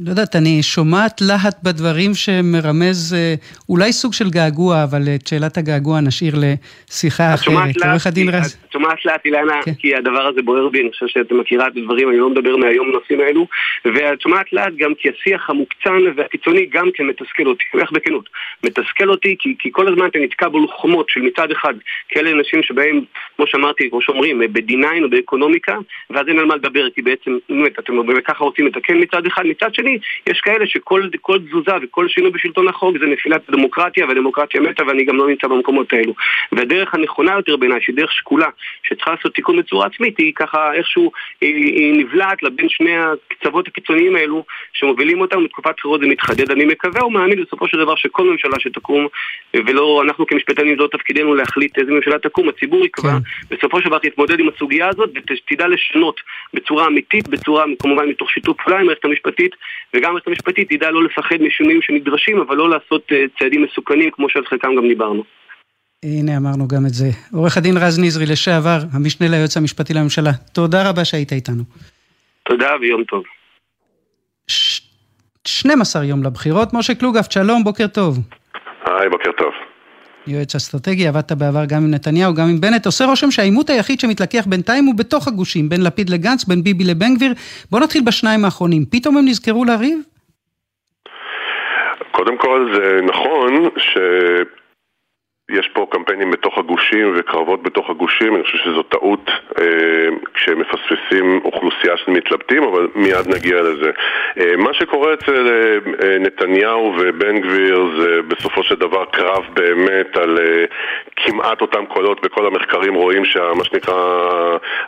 לא יודעת, אני שומעת להט בדברים שמרמז אה, אולי סוג של געגוע, אבל את שאלת הגעגוע נשאיר לשיחה אחרת. עורך הדין רז... את שומעת לאט, אילנה, כן. כי הדבר הזה בוער בי, אני חושב שאת מכירה את הדברים, אני לא מדבר מהיום בנושאים האלו, ואת שומעת לאט גם כי השיח המוקצן והקיצוני גם כן מתסכל אותי, אני הולך בכנות. מתסכל אותי כי, כי כל הזמן אתה נתקע בלוחמות של מצד אחד כאלה אנשים שבהם, כמו שאמרתי, כמו שאומרים, ב-D9 או באקונומיקה, ואז אין על מה לדבר, כי בעצם, באמת, אתם ככה רוצים לתקן מצד אחד, מצד שני, יש כאלה שכל תזוזה וכל שינוי בשלטון החוק זה נפילת הדמוקרטיה, והדמוקרטיה מתה ואני גם לא נמצא במקומות האלו. והדרך הנכונה יותר בעיניי, שהיא דרך שקולה, שצריכה לעשות תיקון בצורה עצמית, היא ככה איכשהו, היא, היא נבלעת לבין שני הקצוות הקיצוניים האלו שמובילים אותם, בתקופת בחירות זה מתחדד. אני מקווה ומאמין בסופו של דבר שכל ממשלה שתקום, ולא, אנחנו כמשפטנים, זה לא תפקידנו להחליט איזה ממשלה תקום, הציבור יקבע, כן. בסופו של דבר תתמודד עם הסוגיה הזאת ותדע לשנות בצורה אמיתית, בצורה כמובן מתוך שיתוף פעולה עם המערכת המשפטית, וגם המערכת המשפטית תדע לא לפחד משינויים שנדרשים, אבל לא לעשות אה, צעדים מסוכנים כמו שעל חלקם גם דיברנו. הנה אמרנו גם את זה. עורך הדין רז נזרי, לשעבר, המשנה ליועץ המשפטי לממשלה, תודה רבה שהיית איתנו. תודה ויום טוב. ש... 12 יום לבחירות. משה קלוגפט, שלום, בוקר טוב. היי, בוקר טוב. יועץ אסטרטגי, עבדת בעבר גם עם נתניהו, גם עם בנט. עושה רושם שהעימות היחיד שמתלקח בינתיים הוא בתוך הגושים, בין לפיד לגנץ, בין ביבי לבן גביר. בוא נתחיל בשניים האחרונים. פתאום הם נזכרו לריב? קודם כל זה נכון ש... יש פה קמפיינים בתוך הגושים וקרבות בתוך הגושים, אני חושב שזו טעות אה, כשמפספסים אוכלוסייה של מתלבטים, אבל מיד נגיע לזה. אה, מה שקורה אצל אה, אה, נתניהו ובן גביר זה בסופו של דבר קרב באמת על אה, כמעט אותם קולות, בכל המחקרים רואים שמה שנקרא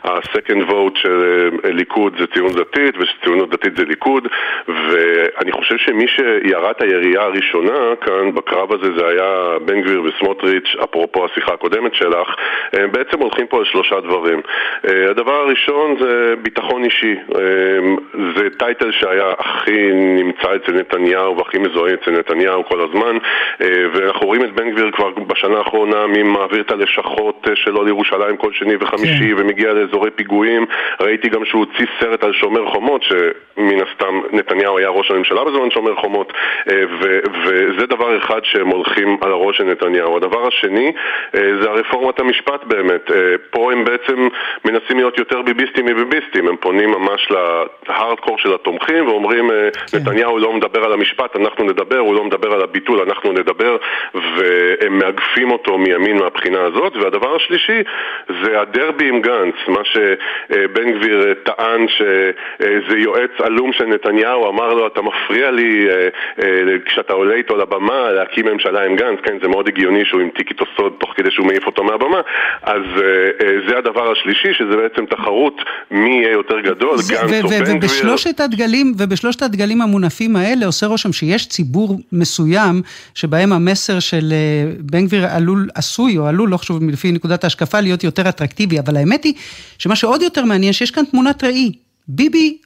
ה-second vote של אה, ליכוד זה ציונות דתית ושציונות דתית זה ליכוד, ואני חושב שמי שירה את הירייה הראשונה כאן בקרב הזה זה היה בן גביר וסמוטריץ' סמוטריץ', אפרופו השיחה הקודמת שלך, הם בעצם הולכים פה על שלושה דברים. אה, הדבר הראשון זה ביטחון אישי. אה, זה טייטל שהיה הכי נמצא אצל נתניהו והכי מזוהה אצל נתניהו כל הזמן, אה, ואנחנו רואים את בן גביר כבר בשנה האחרונה מי מעביר את הלשכות שלו לירושלים כל שני וחמישי כן. ומגיע לאזורי פיגועים. ראיתי גם שהוא הוציא סרט על שומר חומות, שמן הסתם נתניהו היה ראש הממשלה בזמן שומר חומות, וזה דבר אחד שהם הולכים על הראש של נתניהו. הדבר השני אה, זה הרפורמת המשפט באמת. אה, פה הם בעצם מנסים להיות יותר ביביסטים מביביסטים, הם פונים ממש להארדקור של התומכים ואומרים אה, כן. נתניהו לא מדבר על המשפט, אנחנו נדבר, הוא לא מדבר על הביטול, אנחנו נדבר, והם מאגפים אותו מימין מהבחינה הזאת. והדבר השלישי זה הדרבי עם גנץ, מה שבן גביר טען שזה יועץ עלום של נתניהו, אמר לו אתה מפריע לי כשאתה עולה איתו לבמה להקים ממשלה עם גנץ, כן זה מאוד הגיוני שהוא עם תיק איתו סוד תוך כדי שהוא מעיף אותו מהבמה, אז זה הדבר השלישי, שזה בעצם תחרות מי יהיה יותר גדול, גנץ או בן גביר. ובשלושת הדגלים, ובשלושת הדגלים המונפים האלה עושה רושם שיש ציבור מסוים, שבהם המסר של בן גביר עלול, עשוי או עלול, לא חשוב לפי נקודת ההשקפה, להיות יותר אטרקטיבי, אבל האמת היא שמה שעוד יותר מעניין, שיש כאן תמונת ראי. ביבי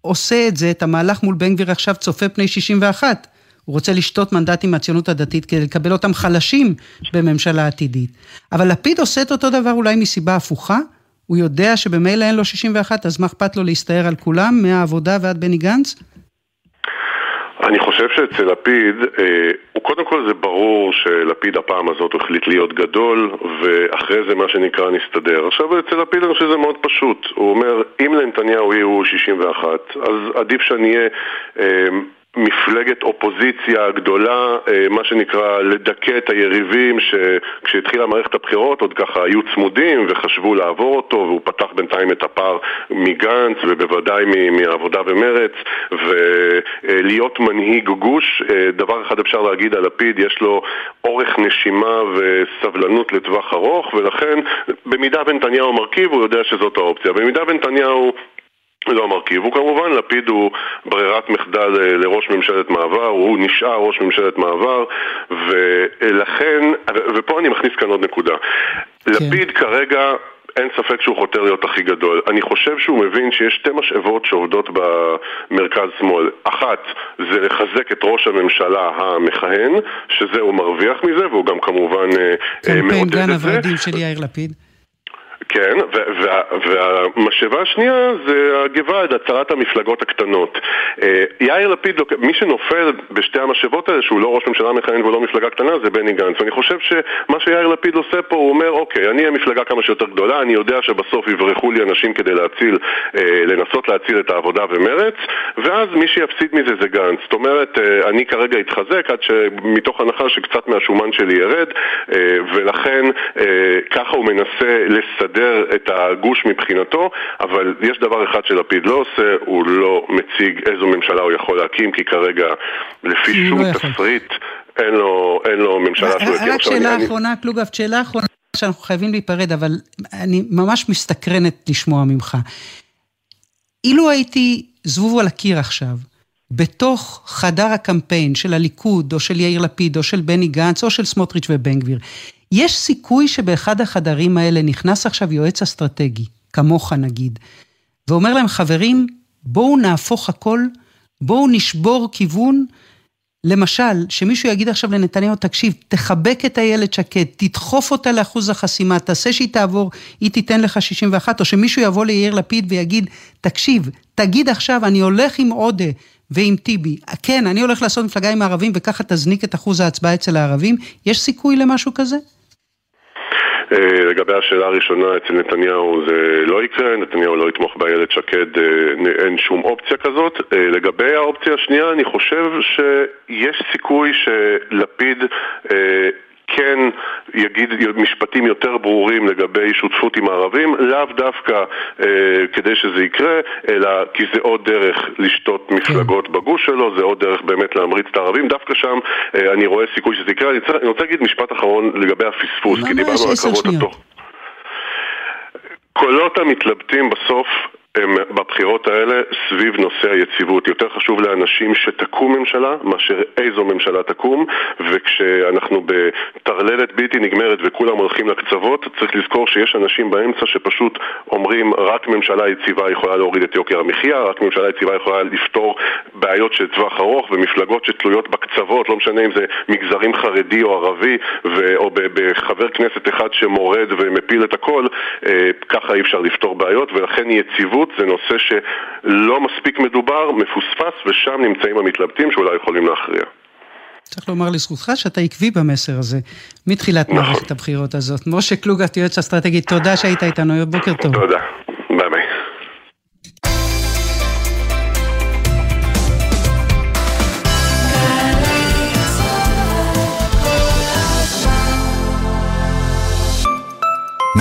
עושה את זה, את המהלך מול בן גביר עכשיו צופה פני 61. הוא רוצה לשתות מנדטים מהציונות הדתית כדי לקבל אותם חלשים בממשלה עתידית. אבל לפיד עושה את אותו דבר אולי מסיבה הפוכה, הוא יודע שבמילא אין לו 61, אז מה אכפת לו להסתער על כולם, מהעבודה ועד בני גנץ? אני חושב שאצל לפיד, אה, קודם כל זה ברור שלפיד הפעם הזאת החליט להיות גדול ואחרי זה מה שנקרא נסתדר. עכשיו אצל לפיד אני חושב שזה מאוד פשוט, הוא אומר אם לנתניהו יהיו 61 אז עדיף שאני אהיה אה, מפלגת אופוזיציה גדולה, אה, מה שנקרא לדכא את היריבים שכשהתחילה מערכת הבחירות עוד ככה היו צמודים וחשבו לעבור אותו והוא פתח בינתיים את הפער מגנץ ובוודאי מעבודה ומרץ ולהיות מנהיג גוש, אה, דבר אחד אפשר להגיד על לפיד, יש לו אורך נשימה וסבלנות לטווח ארוך ולכן במידה ונתניהו מרכיב הוא יודע שזאת האופציה, במידה ונתניהו לא המרכיב. הוא כמובן, לפיד הוא ברירת מחדל אה, לראש ממשלת מעבר, הוא נשאר ראש ממשלת מעבר, ולכן, ופה אני מכניס כאן עוד נקודה. כן. לפיד כרגע אין ספק שהוא חותר להיות הכי גדול. אני חושב שהוא מבין שיש שתי משאבות שעובדות במרכז-שמאל. אחת, זה לחזק את ראש הממשלה המכהן, שזה הוא מרוויח מזה, והוא גם כמובן אה, אה, מעודד את זה. קמפיין גן הוורדים של יאיר לפיד. כן, והמשאבה השנייה זה הגוואלד, הצהרת המפלגות הקטנות. אה, יאיר לפיד, מי שנופל בשתי המשאבות האלה, שהוא לא ראש ממשלה מכהן ולא מפלגה קטנה, זה בני גנץ. ואני חושב שמה שיאיר לפיד עושה פה, הוא אומר, אוקיי, אני אהיה מפלגה כמה שיותר גדולה, אני יודע שבסוף יברחו לי אנשים כדי להציל, אה, לנסות להציל את העבודה ומרץ, ואז מי שיפסיד מזה זה גנץ. זאת אומרת, אה, אני כרגע אתחזק עד שמתוך הנחה שקצת מהשומן שלי ירד, ולכן ככה הוא מנסה לסדר לסדר את הגוש מבחינתו, אבל יש דבר אחד שלפיד לא עושה, הוא לא מציג איזו ממשלה הוא יכול להקים, כי כרגע, לפי שום לא תסריט, אין לו, אין לו ממשלה שהוא יקים. רק שאלה אחרונה, קלוגף, שאלה אחרונה. שאנחנו חייבים להיפרד, אבל אני ממש מסתקרנת לשמוע ממך. אילו הייתי זבוב על הקיר עכשיו, בתוך חדר הקמפיין של הליכוד, או של יאיר לפיד, או של בני גנץ, או של סמוטריץ' ובן גביר, יש סיכוי שבאחד החדרים האלה נכנס עכשיו יועץ אסטרטגי, כמוך נגיד, ואומר להם, חברים, בואו נהפוך הכל, בואו נשבור כיוון, למשל, שמישהו יגיד עכשיו לנתניהו, תקשיב, תחבק את איילת שקד, תדחוף אותה לאחוז החסימה, תעשה שהיא תעבור, היא תיתן לך 61, או שמישהו יבוא ליאיר לפיד ויגיד, תקשיב, תגיד עכשיו, אני הולך עם עודה ועם טיבי, כן, אני הולך לעשות מפלגה עם הערבים וככה תזניק את אחוז ההצבעה אצל הערבים, יש סיכוי למשהו כזה? אה, לגבי השאלה הראשונה, אצל נתניהו זה לא יקרה, נתניהו לא יתמוך באיילת שקד, אה, אין שום אופציה כזאת. אה, לגבי האופציה השנייה, אני חושב שיש סיכוי שלפיד כן יגיד משפטים יותר ברורים לגבי שותפות עם הערבים, לאו דווקא אה, כדי שזה יקרה, אלא כי זה עוד דרך לשתות מפלגות בגוש שלו, זה עוד דרך באמת להמריץ את הערבים, דווקא שם אה, אני רואה סיכוי שזה יקרה. אני, צריך, אני רוצה להגיד משפט אחרון לגבי הפספוס, כי דיברנו על הקרבות התוך. קולות המתלבטים בסוף בבחירות האלה סביב נושא היציבות. יותר חשוב לאנשים שתקום ממשלה מאשר איזו ממשלה תקום, וכשאנחנו בטרללת בלתי נגמרת וכולם הולכים לקצוות, צריך לזכור שיש אנשים באמצע שפשוט אומרים רק ממשלה יציבה יכולה להוריד את יוקר המחיה, רק ממשלה יציבה יכולה לפתור בעיות של טווח ארוך ומפלגות שתלויות בקצוות, לא משנה אם זה מגזרים חרדי או ערבי, ו- או בחבר כנסת אחד שמורד ומפיל את הכל, אה, ככה אי אפשר לפתור בעיות, ולכן יציבות בריאות זה נושא שלא מספיק מדובר, מפוספס, ושם נמצאים המתלבטים שאולי יכולים להכריע. צריך לומר לזכותך שאתה עקבי במסר הזה, מתחילת נכון. מערכת הבחירות הזאת. משה קלוגת, יועץ אסטרטגי, תודה שהיית איתנו, בוקר טוב. תודה,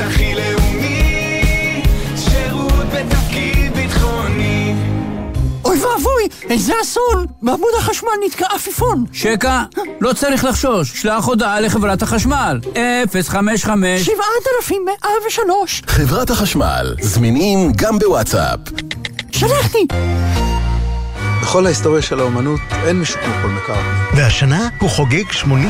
הכי לאומי, שירות בתפקיד ביטחוני. אוי ואבוי, איזה אסון! בעמוד החשמל נתקע עפיפון. שקע, לא צריך לחשוש, שלח הודעה לחברת החשמל. 055 7103 חברת החשמל, זמינים גם בוואטסאפ. שלחתי! בכל ההיסטוריה של האומנות אין מישהו כמו פול מקארטני. והשנה הוא חוגג 80.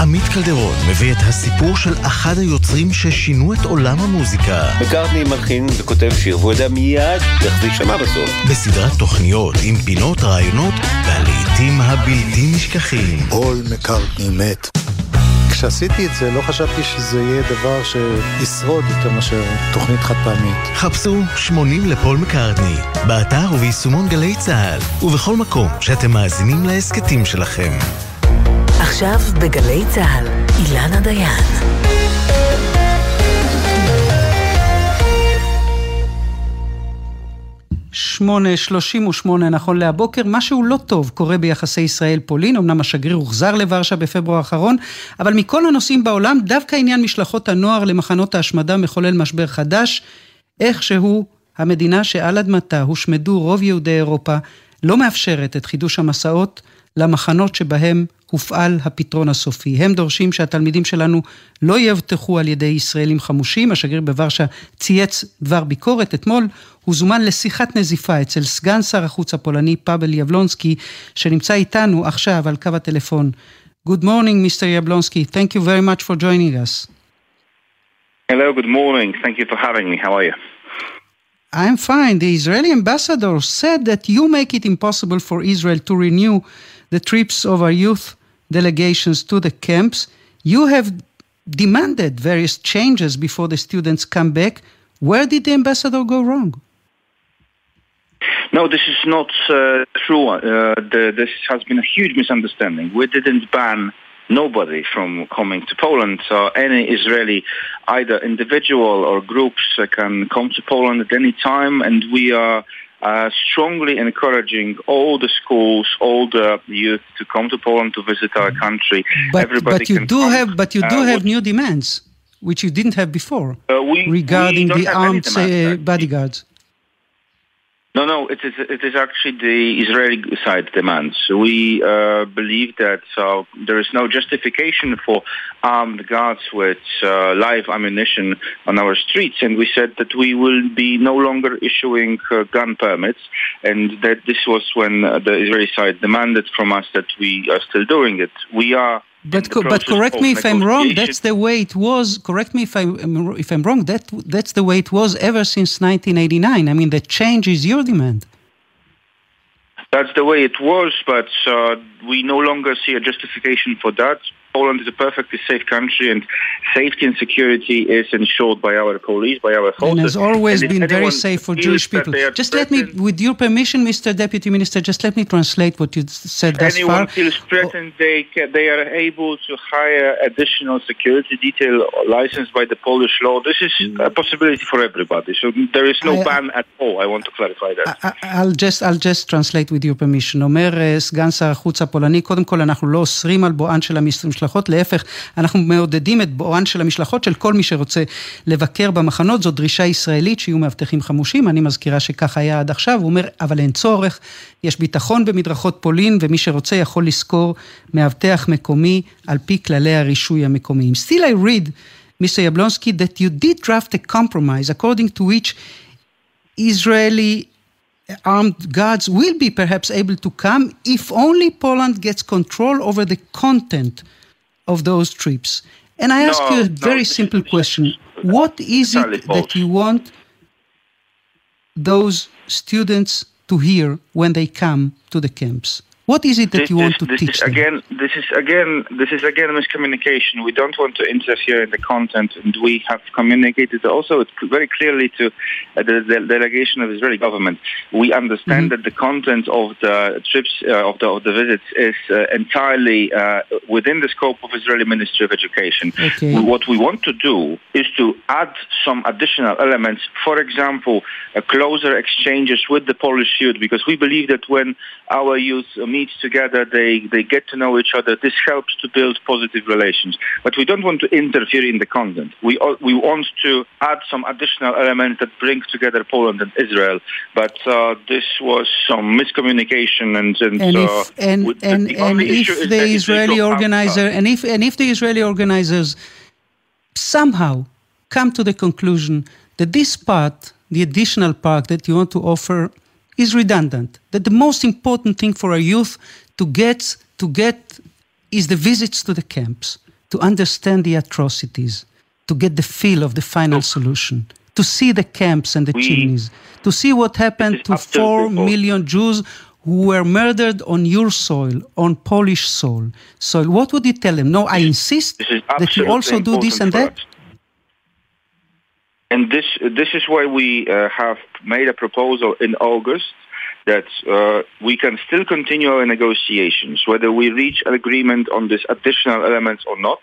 עמית קלדרון מביא את הסיפור של אחד היוצרים ששינו את עולם המוזיקה. מקארטני מלחין וכותב שיר, והוא יודע מיד איך זה יישמע בסוף. בסדרת תוכניות עם פינות, רעיונות והלעיתים הבלתי נשכחים. פול מקארטני מת. כשעשיתי את זה לא חשבתי שזה יהיה דבר שישרוד יותר מאשר תוכנית חד פעמית. חפשו 80 לפול מקארטני, באתר וביישומון גלי צה"ל, ובכל מקום שאתם מאזינים להסכתים שלכם. עכשיו בגלי צה"ל, אילנה דיין. שמונה שלושים ושמונה נכון להבוקר, משהו לא טוב קורה ביחסי ישראל-פולין, אמנם השגריר הוחזר לוורשה בפברואר האחרון, אבל מכל הנושאים בעולם, דווקא עניין משלחות הנוער למחנות ההשמדה מחולל משבר חדש, איכשהו המדינה שעל אדמתה הושמדו רוב יהודי אירופה, לא מאפשרת את חידוש המסעות למחנות שבהם הופעל הפתרון הסופי. הם דורשים שהתלמידים שלנו לא יבטחו על ידי ישראלים חמושים. השגריר בוורשה צייץ דבר ביקורת. אתמול הוא זומן לשיחת נזיפה אצל סגן שר החוץ הפולני פאבל יבלונסקי, שנמצא איתנו עכשיו על קו הטלפון. Good morning, Mr. Yablonsky. Thank you very much for joining us. Hello, good morning. Thank you for having me. How are you? I'm fine. The Israeli ambassador said that you make it impossible for Israel to renew the trips of our youth delegations to the camps. You have demanded various changes before the students come back. Where did the ambassador go wrong? No, this is not uh, true. Uh, the, this has been a huge misunderstanding. We didn't ban nobody from coming to Poland. So any Israeli, either individual or groups, uh, can come to Poland at any time, and we are uh, strongly encouraging all the schools, all the youth to come to Poland to visit our country. But, Everybody but you can do come. have but you do Uh, have new demands, which you didn't have before, Uh, we- regarding we the armed uh, bodyguards. No, no, it is it is actually the Israeli side demands. We uh, believe that uh, there is no justification for armed guards with uh, live ammunition on our streets, and we said that we will be no longer issuing uh, gun permits, and that this was when the Israeli side demanded from us that we are still doing it. We are. But co- but correct me if I'm wrong. That's the way it was. Correct me if I if I'm wrong. That that's the way it was ever since 1989. I mean, the change is your demand. That's the way it was, but uh, we no longer see a justification for that. Poland is a perfectly safe country, and safety and security is ensured by our police, by our forces. and has always And if been very anyone safe for feels Jewish that people. they are Just let me, with your permission, Mr. Deputy Minister, just let me translate what you said thus anyone far. feels threatened, they ca- they are able to hire additional security detail licensed by the Polish law. This is a possibility for everybody. So there is no I- ban at all. I want to clarify that. I'll just, I'll just translate with your permission. אומר אה, סגן שר החוץ הפולני, קודם כל אנחנו לא אוסרים על בואן של המשלחות, להפך, אנחנו מעודדים את בואן של המשלחות של כל מי שרוצה לבקר במחנות, זו דרישה ישראלית שיהיו מאבטחים חמושים, אני מזכירה שכך היה עד עכשיו, הוא אומר, אבל אין צורך, יש ביטחון במדרכות פולין, ומי שרוצה יכול לשכור מאבטח מקומי על פי כללי הרישוי המקומיים. Still I read, Mr. Yablonsky, that you did draft a compromise according to which Israeli armed guards will be perhaps able to come if only Poland gets control over the content of those trips. And I ask No, you a no, very this simple question. What is it entirely that you want those students to hear when they come to the camps? What is it that this, you want this, to this teach is them? again this is again this is again miscommunication. We don't want to interfere in the content and we have communicated also very clearly to uh, the, the delegation of israeli government. We understand that the content of the trips uh, of the of the visits is uh, entirely uh, within the scope of israeli ministry of education. Okay. what we want to do is to add some additional elements. For example uh, closer exchanges with the polish youth because we believe that when our youth meet together, they, they get to know each other. This helps to build positive relations. But we don't want to interfere in the content. We, we want to add some additional elements that bring together Poland and Israel. But uh, this was some miscommunication and and, and uh, if and with- and, the and if is the Israeli organizer and if and if the Israeli organizers somehow come to the conclusion that this part, the additional part that you want to offer, is redundant. That the most important thing for our youth to get to get is the visits to the camps, to understand the atrocities, to get the feel of the final solution, to see the camps and the We- chimneys, to see what happened to four million Jews who were murdered on your soil, on Polish soil. soil. What would you tell them? No, I insist that you also do this and that. And this this is why we uh, have made a proposal in August that uh, we can still continue our negotiations, whether we reach an agreement on these additional elements or not.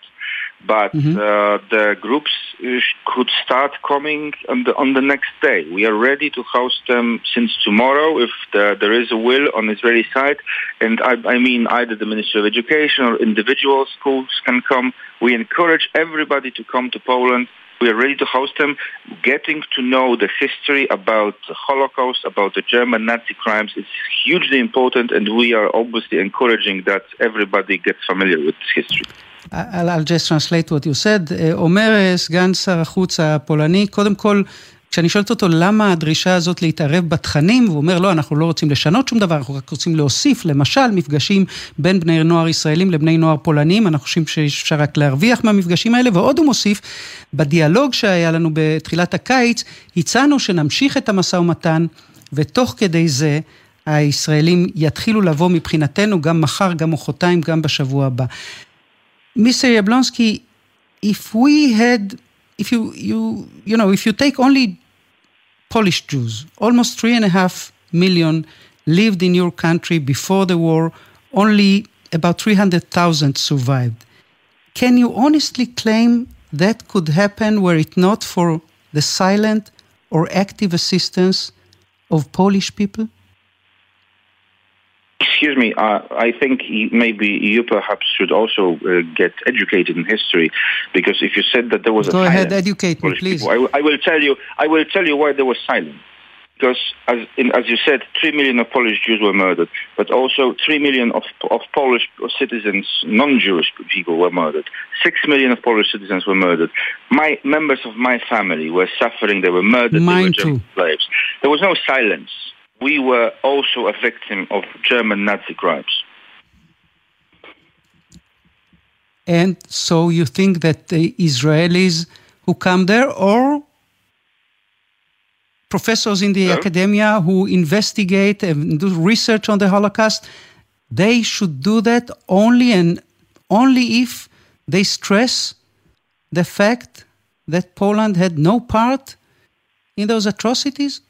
But uh, the groups uh, could start coming on the on the next day. We are ready to host them since tomorrow, if the, there is a will on Israeli side. And I, I mean, either the Ministry of Education or individual schools can come. We encourage everybody to come to Poland. We are ready to host them, getting to know the history about the Holocaust, about the German Nazi crimes. It's hugely important, and we are obviously encouraging that everybody gets familiar with this history. I'll, I'll just translate what you said. אה, אומר אה, סגן שר החוץ הפולני, קודם כל, כשאני שואלת אותו למה הדרישה הזאת להתערב בתכנים, הוא אומר, לא, אנחנו לא רוצים לשנות שום דבר, אנחנו רק רוצים להוסיף, למשל, מפגשים בין בני נוער ישראלים לבני נוער פולנים, אנחנו חושבים שאפשר רק להרוויח מהמפגשים האלה, ועוד הוא מוסיף, בדיאלוג שהיה לנו בתחילת הקיץ, הצענו שנמשיך את המשא ומתן, ותוך כדי זה, הישראלים יתחילו לבוא מבחינתנו גם מחר, גם מחרתיים, גם בשבוע הבא. Mr. Yablonsky, if we had, if you, you, you know, if you take only Polish Jews, almost three and a half million lived in your country before the war, only about 300,000 survived. can you honestly claim that could happen were it not for the silent or active assistance of Polish people? Excuse me, uh, I think maybe you perhaps should also uh, get educated in history, because if you said that there was Go a ahead, educate me, please. people, I, will- tell you. I will tell you why there was silence. Because, as, in, as you said, three million of Polish Jews were murdered, but also three million of, of Polish citizens, non-Jewish people, were murdered. Six million of Polish citizens were murdered. My members of my family were suffering; they were murdered. they were Mine too. slaves. There was no silence. We were also a victim of German Nazi crimes. And so you think that the Israelis who come there or professors in the Hello? academia who investigate and do research on the Holocaust, they should do that only and only if they stress the fact that Poland had no part in those atrocities?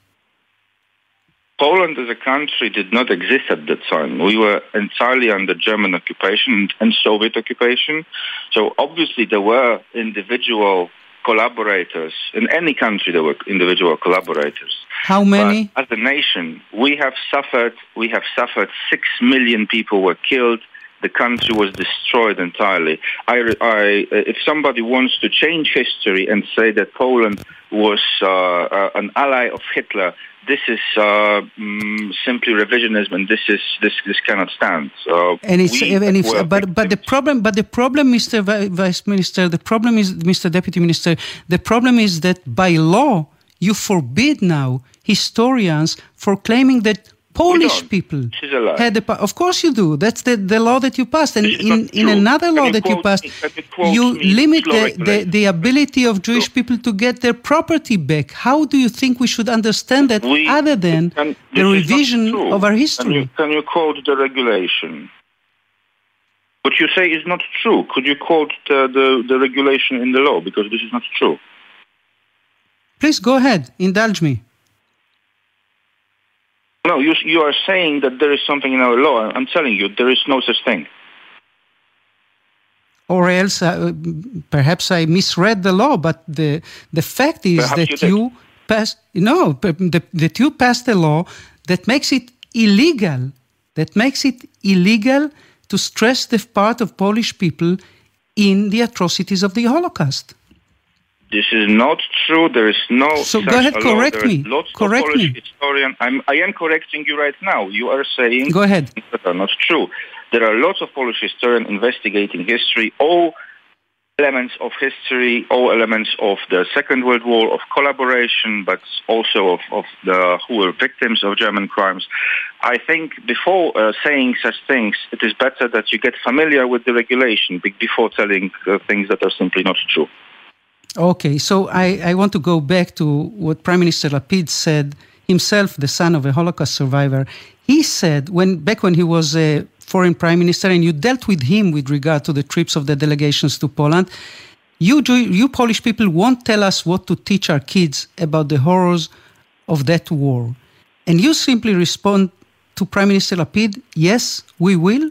Poland as a country did not exist at that time. We were entirely under German occupation and Soviet occupation. So obviously there were individual collaborators. In any country there were individual collaborators. How many? But as a nation, we have suffered, we have suffered, six million people were killed. The country was destroyed entirely. I, I, if somebody wants to change history and say that Poland was uh, uh, an ally of Hitler, this is uh, mm, simply revisionism, and this is this this cannot stand. So and it's and it's but but the problem but the problem mr vice minister the problem is mr deputy minister the problem is that by law you forbid now historians for claiming that polish people This is a lie. had the pa- of course you do. That's the, the law that you passed. And in, in another law that you passed you quote you me limit the, the, the ability of jewish people to get their property back. How do you think we should understand that We- other than Can- the this is not revision of our Can history? you, can you quote the regulation? What you say is not true. Could you quote the, the, the regulation in the law? Because this is not true. please go ahead. Indulge me No, you, you are saying that there is something in our law. I'm telling you, there is no such thing. or else uh, perhaps I misread the law. But the the fact is Perhaps that you you passed no the, that you passed a law that makes it illegal. That makes it illegal to stress the part of Polish people in the atrocities of the Holocaust. This is not true. There is no. So go ahead, correct me. Lots Correct of Polish me. historian. I'm, I am correcting you right now. You are saying Go ahead. that are not true. There are lots of Polish historians investigating history, all elements of history, all elements of the Second World War, of collaboration, but also of, of the who were victims of German crimes. I think before uh, saying such things, it is better that you get familiar with the regulation before telling uh, things that are simply not true. Okay, so I, I want to go back to what Prime Minister Lapid said himself, the son of a Holocaust survivor. He said when back when he was a foreign prime minister, and you dealt with him with regard to the trips of the delegations to Poland. You, you Polish people won't tell us what to teach our kids about the horrors of that war. And you simply respond to Prime Minister Lapid, yes, we will.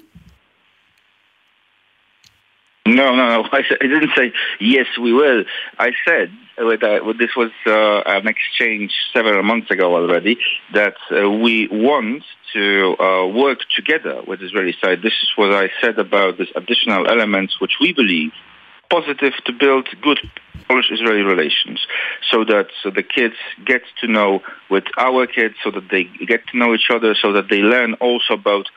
No, no, no. [LAUGHS] I, I didn't say yes, we will. I said uh, that this was uh, an exchange several months ago already that uh, we want to uh, work together with the Israeli side. This is what I said about these additional elements, which we believe positive to build good Polish-Israeli relations, so that so the kids get to know with our kids, so that they get to know each other, so that they learn also about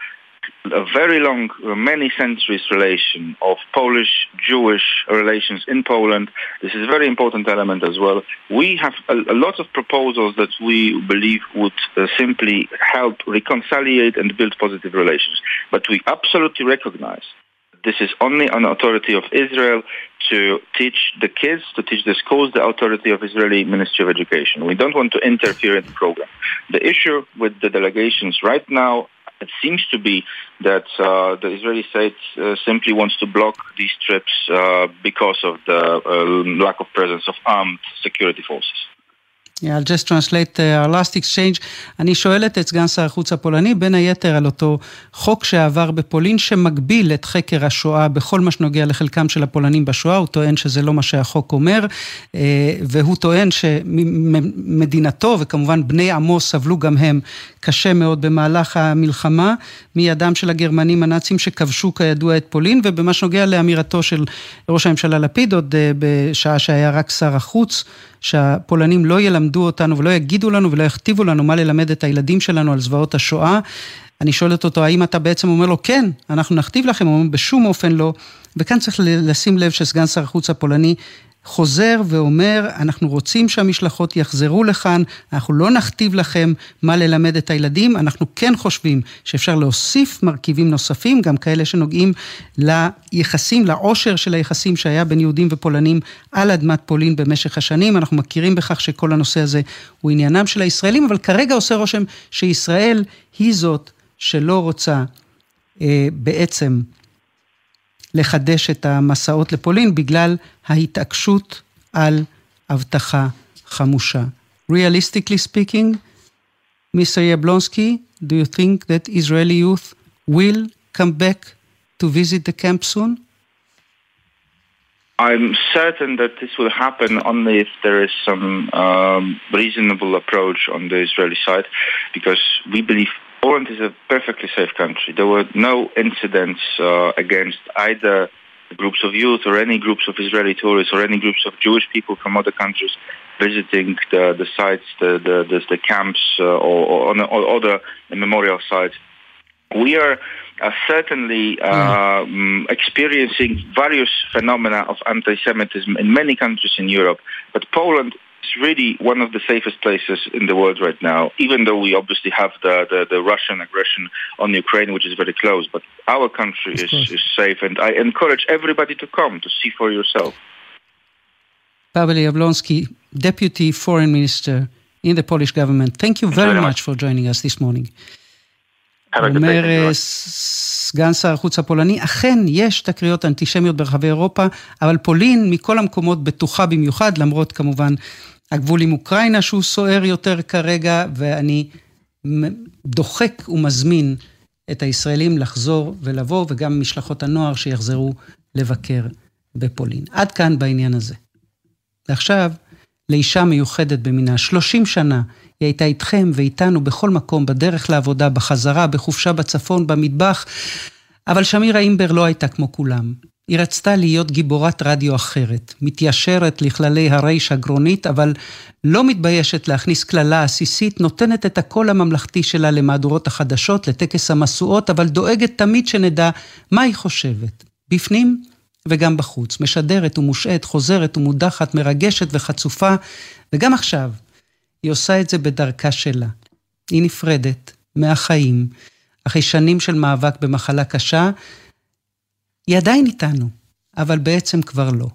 a very long, uh, many centuries relation of Polish-Jewish relations in Poland. This is a very important element as well. We have a, a lot of proposals that we believe would uh, simply help reconciliate and build positive relations. But we absolutely recognize this is only an authority of Israel to teach the kids, to teach the schools, the authority of Israeli Ministry of Education. We don't want to interfere in the program. The issue with the delegations right now it seems to be that uh, the Israeli state uh, simply wants to block these trips uh, because of the uh, lack of presence of armed security forces. Yeah, I'll just translate uh, our last exchange. אני שואלת את סגן שר החוץ הפולני, בין היתר על אותו חוק שעבר בפולין, שמגביל את חקר השואה בכל מה שנוגע לחלקם של הפולנים בשואה, הוא טוען שזה לא מה שהחוק אומר, אה, והוא טוען שמדינתו, וכמובן בני עמו סבלו גם הם קשה מאוד במהלך המלחמה, מידם של הגרמנים הנאצים שכבשו כידוע את פולין, ובמה שנוגע לאמירתו של ראש הממשלה לפיד, עוד אה, בשעה שהיה רק שר החוץ, שהפולנים לא ילמדו אותנו ולא יגידו לנו ולא יכתיבו לנו מה ללמד את הילדים שלנו על זוועות השואה. אני שואלת אותו, האם אתה בעצם אומר לו, כן, אנחנו נכתיב לכם, הוא אומר, בשום אופן לא. וכאן צריך לשים לב שסגן שר החוץ הפולני חוזר ואומר, אנחנו רוצים שהמשלחות יחזרו לכאן, אנחנו לא נכתיב לכם מה ללמד את הילדים, אנחנו כן חושבים שאפשר להוסיף מרכיבים נוספים, גם כאלה שנוגעים ליחסים, לעושר של היחסים שהיה בין יהודים ופולנים על אדמת פולין במשך השנים. אנחנו מכירים בכך שכל הנושא הזה הוא עניינם של הישראלים, אבל כרגע עושה רושם שישראל היא זאת שלא רוצה אה, בעצם לחדש את המסעות לפולין בגלל ההתעקשות על הבטחה חמושה. Realistically speaking, Mr. Yablonsky, do you think that Israeli youth will come back to visit the camp soon? I'm certain that this will happen only if there is some um, reasonable approach on the Israeli side, because we believe Poland is a perfectly safe country. There were no incidents uh, against either groups of youth or any groups of Israeli tourists or any groups of Jewish people from other countries visiting the, the sites, the, the, the, camps uh, or, or, or, other memorial sites. We are uh, certainly mm. experiencing various phenomena of anti-Semitism in many countries in Europe, but Poland it's really one of the safest places in the world right now, even though we obviously have the, the, the Russian aggression on Ukraine, which is very close. But our country is, is safe, and I encourage everybody to come to see for yourself. Pavel Yablonsky, Deputy Foreign Minister in the Polish government, thank you very, very much for joining us this morning. אומר סגן שר החוץ הפולני, אכן יש תקריות אנטישמיות ברחבי אירופה, אבל פולין מכל המקומות בטוחה במיוחד, למרות כמובן הגבול עם אוקראינה שהוא סוער יותר כרגע, ואני דוחק ומזמין את הישראלים לחזור ולבוא, וגם משלחות הנוער שיחזרו לבקר בפולין. עד כאן בעניין הזה. ועכשיו, לאישה מיוחדת במינה, 30 שנה היא הייתה איתכם ואיתנו בכל מקום, בדרך לעבודה, בחזרה, בחופשה בצפון, במטבח, אבל שמירה אימבר לא הייתה כמו כולם. היא רצתה להיות גיבורת רדיו אחרת, מתיישרת לכללי הרייש הגרונית, אבל לא מתביישת להכניס קללה עסיסית, נותנת את הקול הממלכתי שלה למהדורות החדשות, לטקס המשואות, אבל דואגת תמיד שנדע מה היא חושבת, בפנים וגם בחוץ, משדרת ומושעת, חוזרת ומודחת, מרגשת וחצופה, וגם עכשיו, היא עושה את זה בדרכה שלה. היא נפרדת מהחיים, אחרי שנים של מאבק במחלה קשה, היא עדיין איתנו, אבל בעצם כבר לא.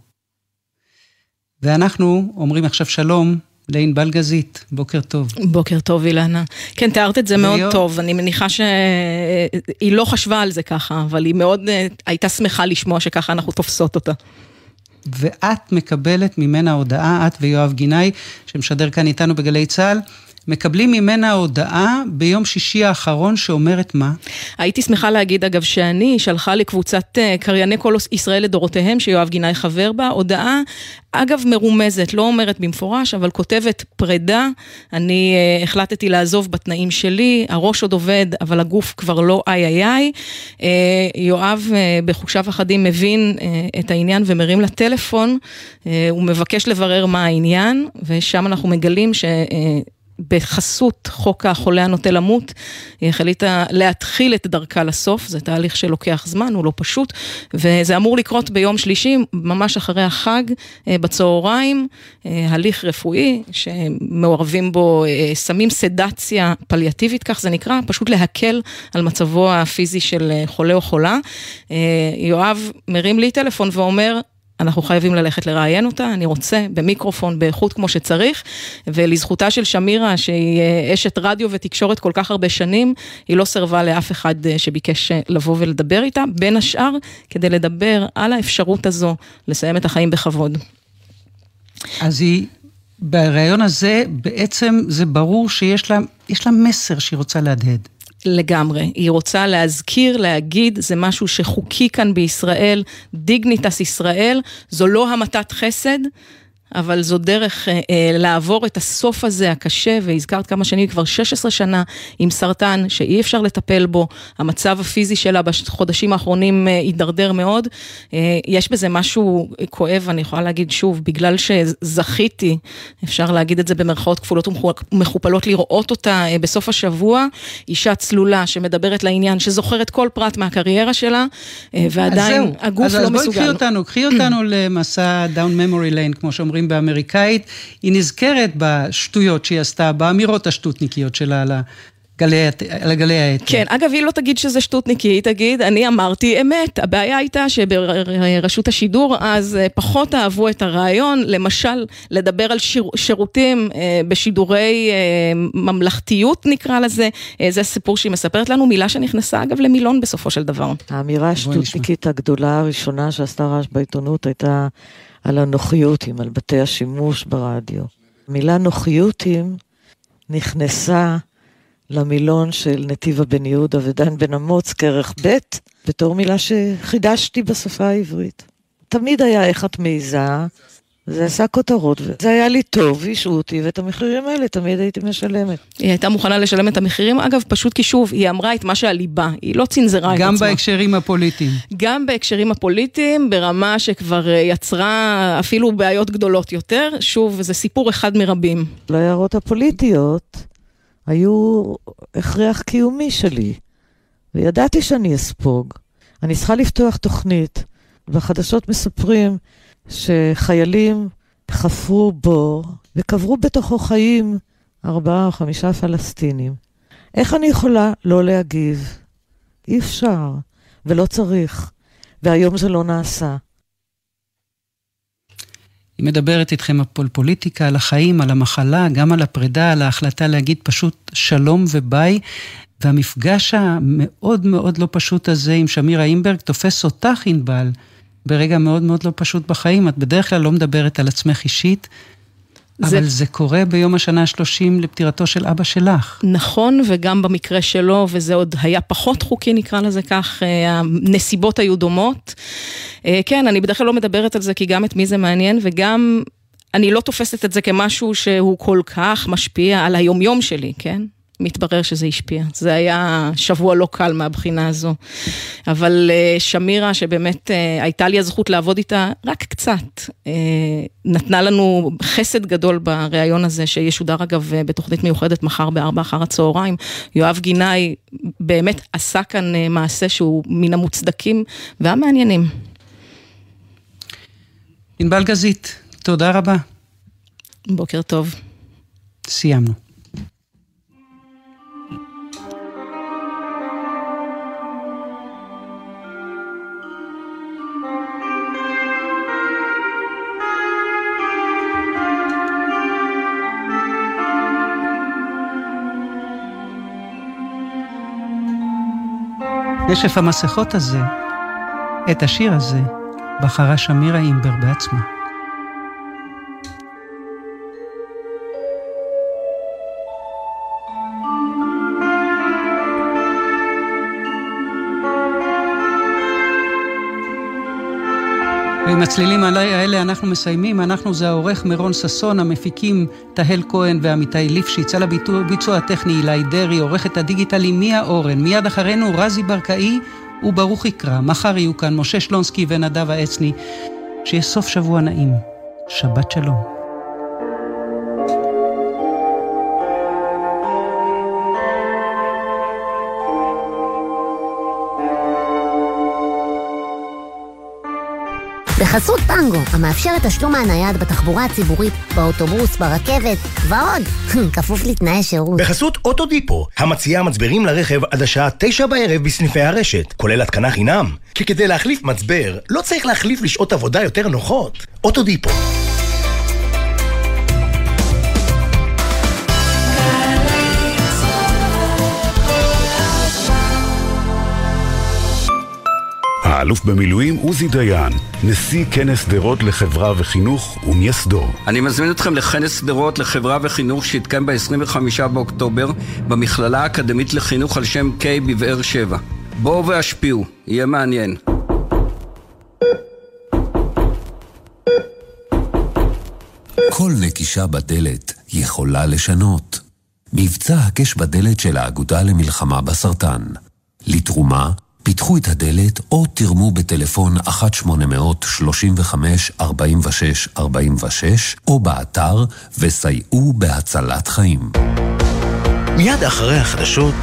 ואנחנו אומרים עכשיו שלום לענבל גזית, בוקר טוב. בוקר טוב, אילנה. כן, תיארת את זה מאוד טוב, אני מניחה שהיא לא חשבה על זה ככה, אבל היא מאוד אה, הייתה שמחה לשמוע שככה אנחנו תופסות אותה. ואת מקבלת ממנה הודעה, את ויואב גינאי, שמשדר כאן איתנו בגלי צה"ל, מקבלים ממנה הודעה ביום שישי האחרון שאומרת מה? הייתי שמחה להגיד אגב שאני שלחה לקבוצת אה, קרייני כל ישראל לדורותיהם, שיואב גינאי חבר בה, הודעה אגב מרומזת, לא אומרת במפורש, אבל כותבת פרידה, אני uh, החלטתי לעזוב בתנאים שלי, הראש עוד עובד, אבל הגוף כבר לא איי איי איי. Uh, יואב uh, בחושיו אחדים מבין uh, את העניין ומרים לטלפון, uh, הוא מבקש לברר מה העניין, ושם אנחנו מגלים ש... Uh, בחסות חוק החולה הנוטה למות, היא החליטה להתחיל את דרכה לסוף, זה תהליך שלוקח זמן, הוא לא פשוט, וזה אמור לקרות ביום שלישי, ממש אחרי החג, אה, בצהריים, אה, הליך רפואי שמעורבים בו אה, סמים סדציה פליאטיבית, כך זה נקרא, פשוט להקל על מצבו הפיזי של חולה או חולה. יואב מרים לי טלפון ואומר, אנחנו חייבים ללכת לראיין אותה, אני רוצה במיקרופון, באיכות כמו שצריך, ולזכותה של שמירה, שהיא אה, אשת רדיו ותקשורת כל כך הרבה שנים, היא לא סירבה לאף אחד אה, שביקש אה, לבוא ולדבר איתה, בין השאר, כדי לדבר על האפשרות הזו לסיים את החיים בכבוד. אז היא בריאיון הזה בעצם זה ברור שיש לה, לה מסר שהיא רוצה להדהד. לגמרי. היא רוצה להזכיר, להגיד, זה משהו שחוקי כאן בישראל, דיגניטס ישראל, זו לא המתת חסד. אבל זו דרך אה, אה, לעבור את הסוף הזה הקשה, והזכרת כמה שנים, כבר 16 שנה עם סרטן שאי אפשר לטפל בו, המצב הפיזי שלה בחודשים האחרונים אה, הידרדר מאוד. אה, יש בזה משהו כואב, אני יכולה להגיד שוב, בגלל שזכיתי, אפשר להגיד את זה במרכאות כפולות ומכופלות, לראות אותה אה, בסוף השבוע, אישה צלולה שמדברת לעניין, שזוכרת כל פרט מהקריירה שלה, אה, ועדיין הגוף אז לא אז מסוגל. אז בואי קחי אותנו, קחי אותנו למסע down memory lane, כמו שאומרים. אומרים באמריקאית, היא נזכרת בשטויות שהיא עשתה, באמירות השטותניקיות שלה על גלי, על גלי האתר. כן, אגב, היא לא תגיד שזה שטותניקי, היא תגיד, אני אמרתי אמת. הבעיה הייתה שברשות השידור אז אה, פחות אהבו את הרעיון, למשל, לדבר על שיר, שירותים אה, בשידורי אה, ממלכתיות, נקרא לזה. זה הסיפור שהיא מספרת לנו, מילה שנכנסה, אגב, למילון בסופו של דבר. האמירה השטותניקית הגדולה הראשונה שעשתה רעש בעיתונות הייתה... על הנוחיותים, על בתי השימוש ברדיו. המילה נוחיותים נכנסה למילון של נתיבה בן יהודה ודן בן אמוץ, כרך ב', בתור מילה שחידשתי בשפה העברית. תמיד היה איך את מעיזה, זה עשה כותרות, וזה היה לי טוב, אישרו אותי, ואת המחירים האלה תמיד הייתי משלמת. היא הייתה מוכנה לשלם את המחירים, אגב, פשוט כי שוב, היא אמרה את מה שהליבה, היא לא צנזרה את עצמה. גם בהקשרים הפוליטיים. גם בהקשרים הפוליטיים, ברמה שכבר אה, יצרה אפילו בעיות גדולות יותר. שוב, זה סיפור אחד מרבים. להערות הפוליטיות היו הכרח קיומי שלי, וידעתי שאני אספוג. אני צריכה לפתוח תוכנית, והחדשות מספרים שחיילים חפרו בור וקברו בתוכו חיים ארבעה או חמישה פלסטינים. איך אני יכולה לא להגיב? אי אפשר, ולא צריך, והיום זה לא נעשה. היא מדברת איתכם על פוליטיקה, על החיים, על המחלה, גם על הפרידה, על ההחלטה להגיד פשוט שלום וביי. והמפגש המאוד מאוד לא פשוט הזה עם שמירה אימברג תופס אותך, ענבל, ברגע מאוד מאוד לא פשוט בחיים. את בדרך כלל לא מדברת על עצמך אישית, זה... אבל זה קורה ביום השנה ה-30 לפטירתו של אבא שלך. נכון, וגם במקרה שלו, וזה עוד היה פחות חוקי, נקרא לזה כך, אה, הנסיבות היו דומות. אה, כן, אני בדרך כלל לא מדברת על זה, כי גם את מי זה מעניין, וגם אני לא תופסת את זה כמשהו שהוא כל כך משפיע על היומיום שלי, כן? מתברר שזה השפיע. זה היה שבוע לא קל מהבחינה הזו. אבל אה, שמירה, שבאמת אה, הייתה לי הזכות לעבוד איתה רק קצת, אה, נתנה לנו חסד גדול בריאיון הזה, שישודר אגב בתוכנית מיוחדת מחר בארבע אחר הצהריים. יואב גינאי באמת עשה כאן מעשה שהוא מן המוצדקים והמעניינים. ענבל גזית, תודה רבה. בוקר טוב. סיימנו. נשף המסכות הזה, את השיר הזה, בחרה שמירה אימבר בעצמה. ועם הצלילים האלה אנחנו מסיימים, אנחנו זה העורך מירון ששון, המפיקים תהל כהן ועמיתי ליפשיץ, על הביצוע הטכני אילי דרעי, עורכת הדיגיטלי מיה אורן, מיד אחרינו רזי ברקאי וברוך יקרא, מחר יהיו כאן משה שלונסקי ונדב העצני, שיהיה סוף שבוע נעים, שבת שלום. בחסות טנגו, המאפשרת תשלום מהנייד בתחבורה הציבורית, באוטובוס, ברכבת, ועוד, [LAUGHS] כפוף לתנאי שירות. בחסות אוטודיפו, המציעה מצברים לרכב עד השעה תשע בערב בסניפי הרשת, כולל התקנה חינם. כי כדי להחליף מצבר, לא צריך להחליף לשעות עבודה יותר נוחות. אוטודיפו. האלוף במילואים עוזי דיין, נשיא כנס שדרות לחברה וחינוך ומייסדו. אני מזמין אתכם לכנס שדרות לחברה וחינוך שיתקיים ב-25 באוקטובר במכללה האקדמית לחינוך על שם קיי בבאר שבע. בואו והשפיעו, יהיה מעניין. כל נקישה בדלת יכולה לשנות. מבצע הקש בדלת של האגודה למלחמה בסרטן. לתרומה, פיתחו את הדלת או תרמו בטלפון 1-800-35-46-46 או באתר וסייעו בהצלת חיים. מיד אחרי החדשות